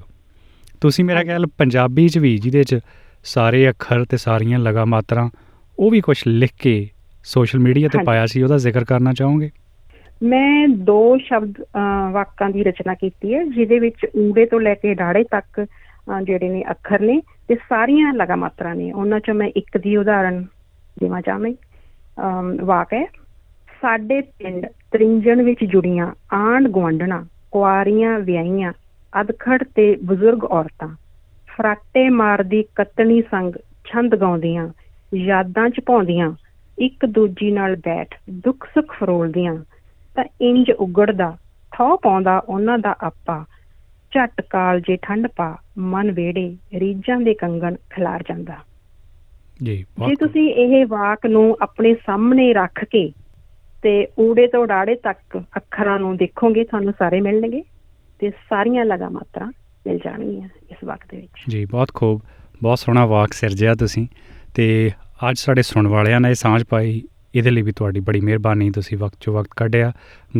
ਤੁਸੀਂ ਮੇਰਾ। ਖਿਆਲ ਪੰਜਾਬੀ ਚ ਵੀ ਜਿਹਦੇ ਚ ਸਾਰੇ ਅੱਖਰ ਤੇ ਸਾਰੀਆਂ ਲਗਾ ਮਾਤਰਾ ਉਹ ਵੀ ਕੁਝ ਲਿਖ ਕੇ ਸੋਸ਼ਲ ਮੀਡੀਆ ਤੇ। ਪਾਇਆ ਸੀ ਉਹਦਾ ਜ਼ਿਕਰ ਕਰਨਾ ਚਾਹੋਗੇ ਮੈਂ ਦੋ ਸ਼ਬਦ ਅਹ, ਵਾਕਾਂ ਦੀ ਰਚਨਾ ਕੀਤੀ ਹੈ ਜਿਹਦੇ ਵਿੱਚ ਊੜੇ ਤੋਂ ਲੈ ਕੇ ਡਾੜੇ ਤੱਕ ਅਹ, ਜਿਹੜੇ ਨੇ ਅੱਖਰ ਨੇ ਤੇ ਸਾਰੀਆਂ ਲਗਾ ਮਾਤਰਾ ਨੇ। ਉਹਨਾਂ ਚੋਂ ਮੈਂ ਇੱਕ ਦੀ ਉਦਾਹਰਣ ਦੇਵਾਂ ਚਾਹਾਂ ਅਮ, ਵਾਕ ਹੈ ਸਾਡੇ ਪਿੰਡ ਤ੍ਰਿੰਜਣ ਵਿੱਚ ਜੁੜੀਆਂ ਆਂਢ ਗੁਆਂਢਣਾ ਕੁਆਰੀਆਂ ਵਿਆਹੀਆਂ ਅਧਖੜ ਤੇ ਬਜ਼ੁਰਗ ਔਰਤਾਂ ਫਰਾਟੇ ਮਾਰਦੀ ਕੱਤਣੀ ਸੰਗ ਛੰਦ ਗਾਉਂਦੀਆਂ ਯਾਦਾਂ ਚ ਪਾਉਂਦੀਆਂ ਇੱਕ ਦੂਜੀ ਨਾਲ ਬੈਠ ਦੁੱਖ ਸੁੱਖ ਫਰੋਲਦੀਆਂ ਤਾਂ ਇੰਜ ਉਗੜਦਾ ਥੋ ਪਾਉਂਦਾ ਉਹਨਾਂ ਦਾ ਆਪਾ। ਝਟ ਕਾਲ ਜੇ ਠੰਡ ਪਾ ਮਨ ਵੇੜੇ ਰੀਝਾਂ ਦੇ ਕੰਗਣ ਖਿਲਾਰ ਜਾਂਦਾ। ਜੀ ਜੇ ਤੁਸੀਂ ਇਹ ਵਾਕ ਨੂੰ ਆਪਣੇ ਸਾਹਮਣੇ ਰੱਖ ਕੇ ਤੇ ਊੜੇ ਤੋਂ ਡਾੜੇ ਤੱਕ ਅੱਖਰਾਂ ਨੂੰ ਦੇਖੋਗੇ ਤੁਹਾਨੂੰ ਸਾਰੇ ਮਿਲਣਗੇ ਤੇ ਸਾਰੀਆਂ ਲਗਾ ਮਾਤਰਾ ਮਿਲ ਜਾਣਗੀਆਂ ਇਸ ਵਾਕ ਦੇ ਵਿੱਚ। ਜੀ ਬਹੁਤ ਖੂਬ ਬਹੁਤ ਸੋਹਣਾ ਵਾਕ ਸਿਰਜਿਆ ਤੁਸੀਂ ਤੇ ਅੱਜ ਸਾਡੇ ਸੁਣਨ ਵਾਲਿਆਂ ਨੇ ਸਾਂਝ ਪਾਈ ਇਹਦੇ ਲਈ ਵੀ ਤੁਹਾਡੀ ਬੜੀ ਮਿਹਰਬਾਨੀ, ਤੁਸੀਂ ਵਕਤ ਚੋਂ ਵਕਤ ਕੱਢਿਆ।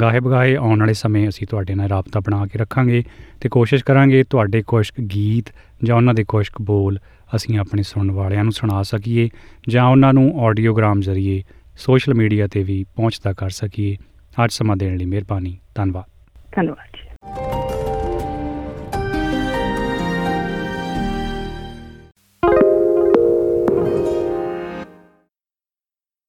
ਗਾਹੇ ਬਗਾਹੇ ਆਉਣ ਵਾਲੇ ਸਮੇਂ ਅਸੀਂ ਤੁਹਾਡੇ ਨਾਲ ਰਾਬਤਾ ਬਣਾ ਕੇ ਰੱਖਾਂਗੇ ਤੇ ਕੋਸ਼ਿਸ਼ ਕਰਾਂਗੇ ਤੁਹਾਡੇ ਕੁਝ ਕੁ ਗੀਤ ਜਾਂ ਉਹਨਾਂ ਦੇ ਕੁਝ ਕੁ ਬੋਲ ਅਸੀਂ ਆਪਣੇ ਸੁਣਨ ਵਾਲਿਆਂ ਨੂੰ ਸੁਣਾ ਸਕੀਏ ਜਾਂ ਉਹਨਾਂ ਨੂੰ ਆਡੀਓਗ੍ਰਾਮ ਜ਼ਰੀਏ ਸੋਸ਼ਲ ਮੀਡੀਆ ਤੇ ਵੀ ਪਹੁੰਚਦਾ ਕਰ ਸਕੀਏ। ਅੱਜ ਸਮਾਂ ਦੇਣ ਲਈ ਮਿਹਰਬਾਨੀ। ਧੰਨਵਾਦ। ਧੰਨਵਾਦ ਜੀ।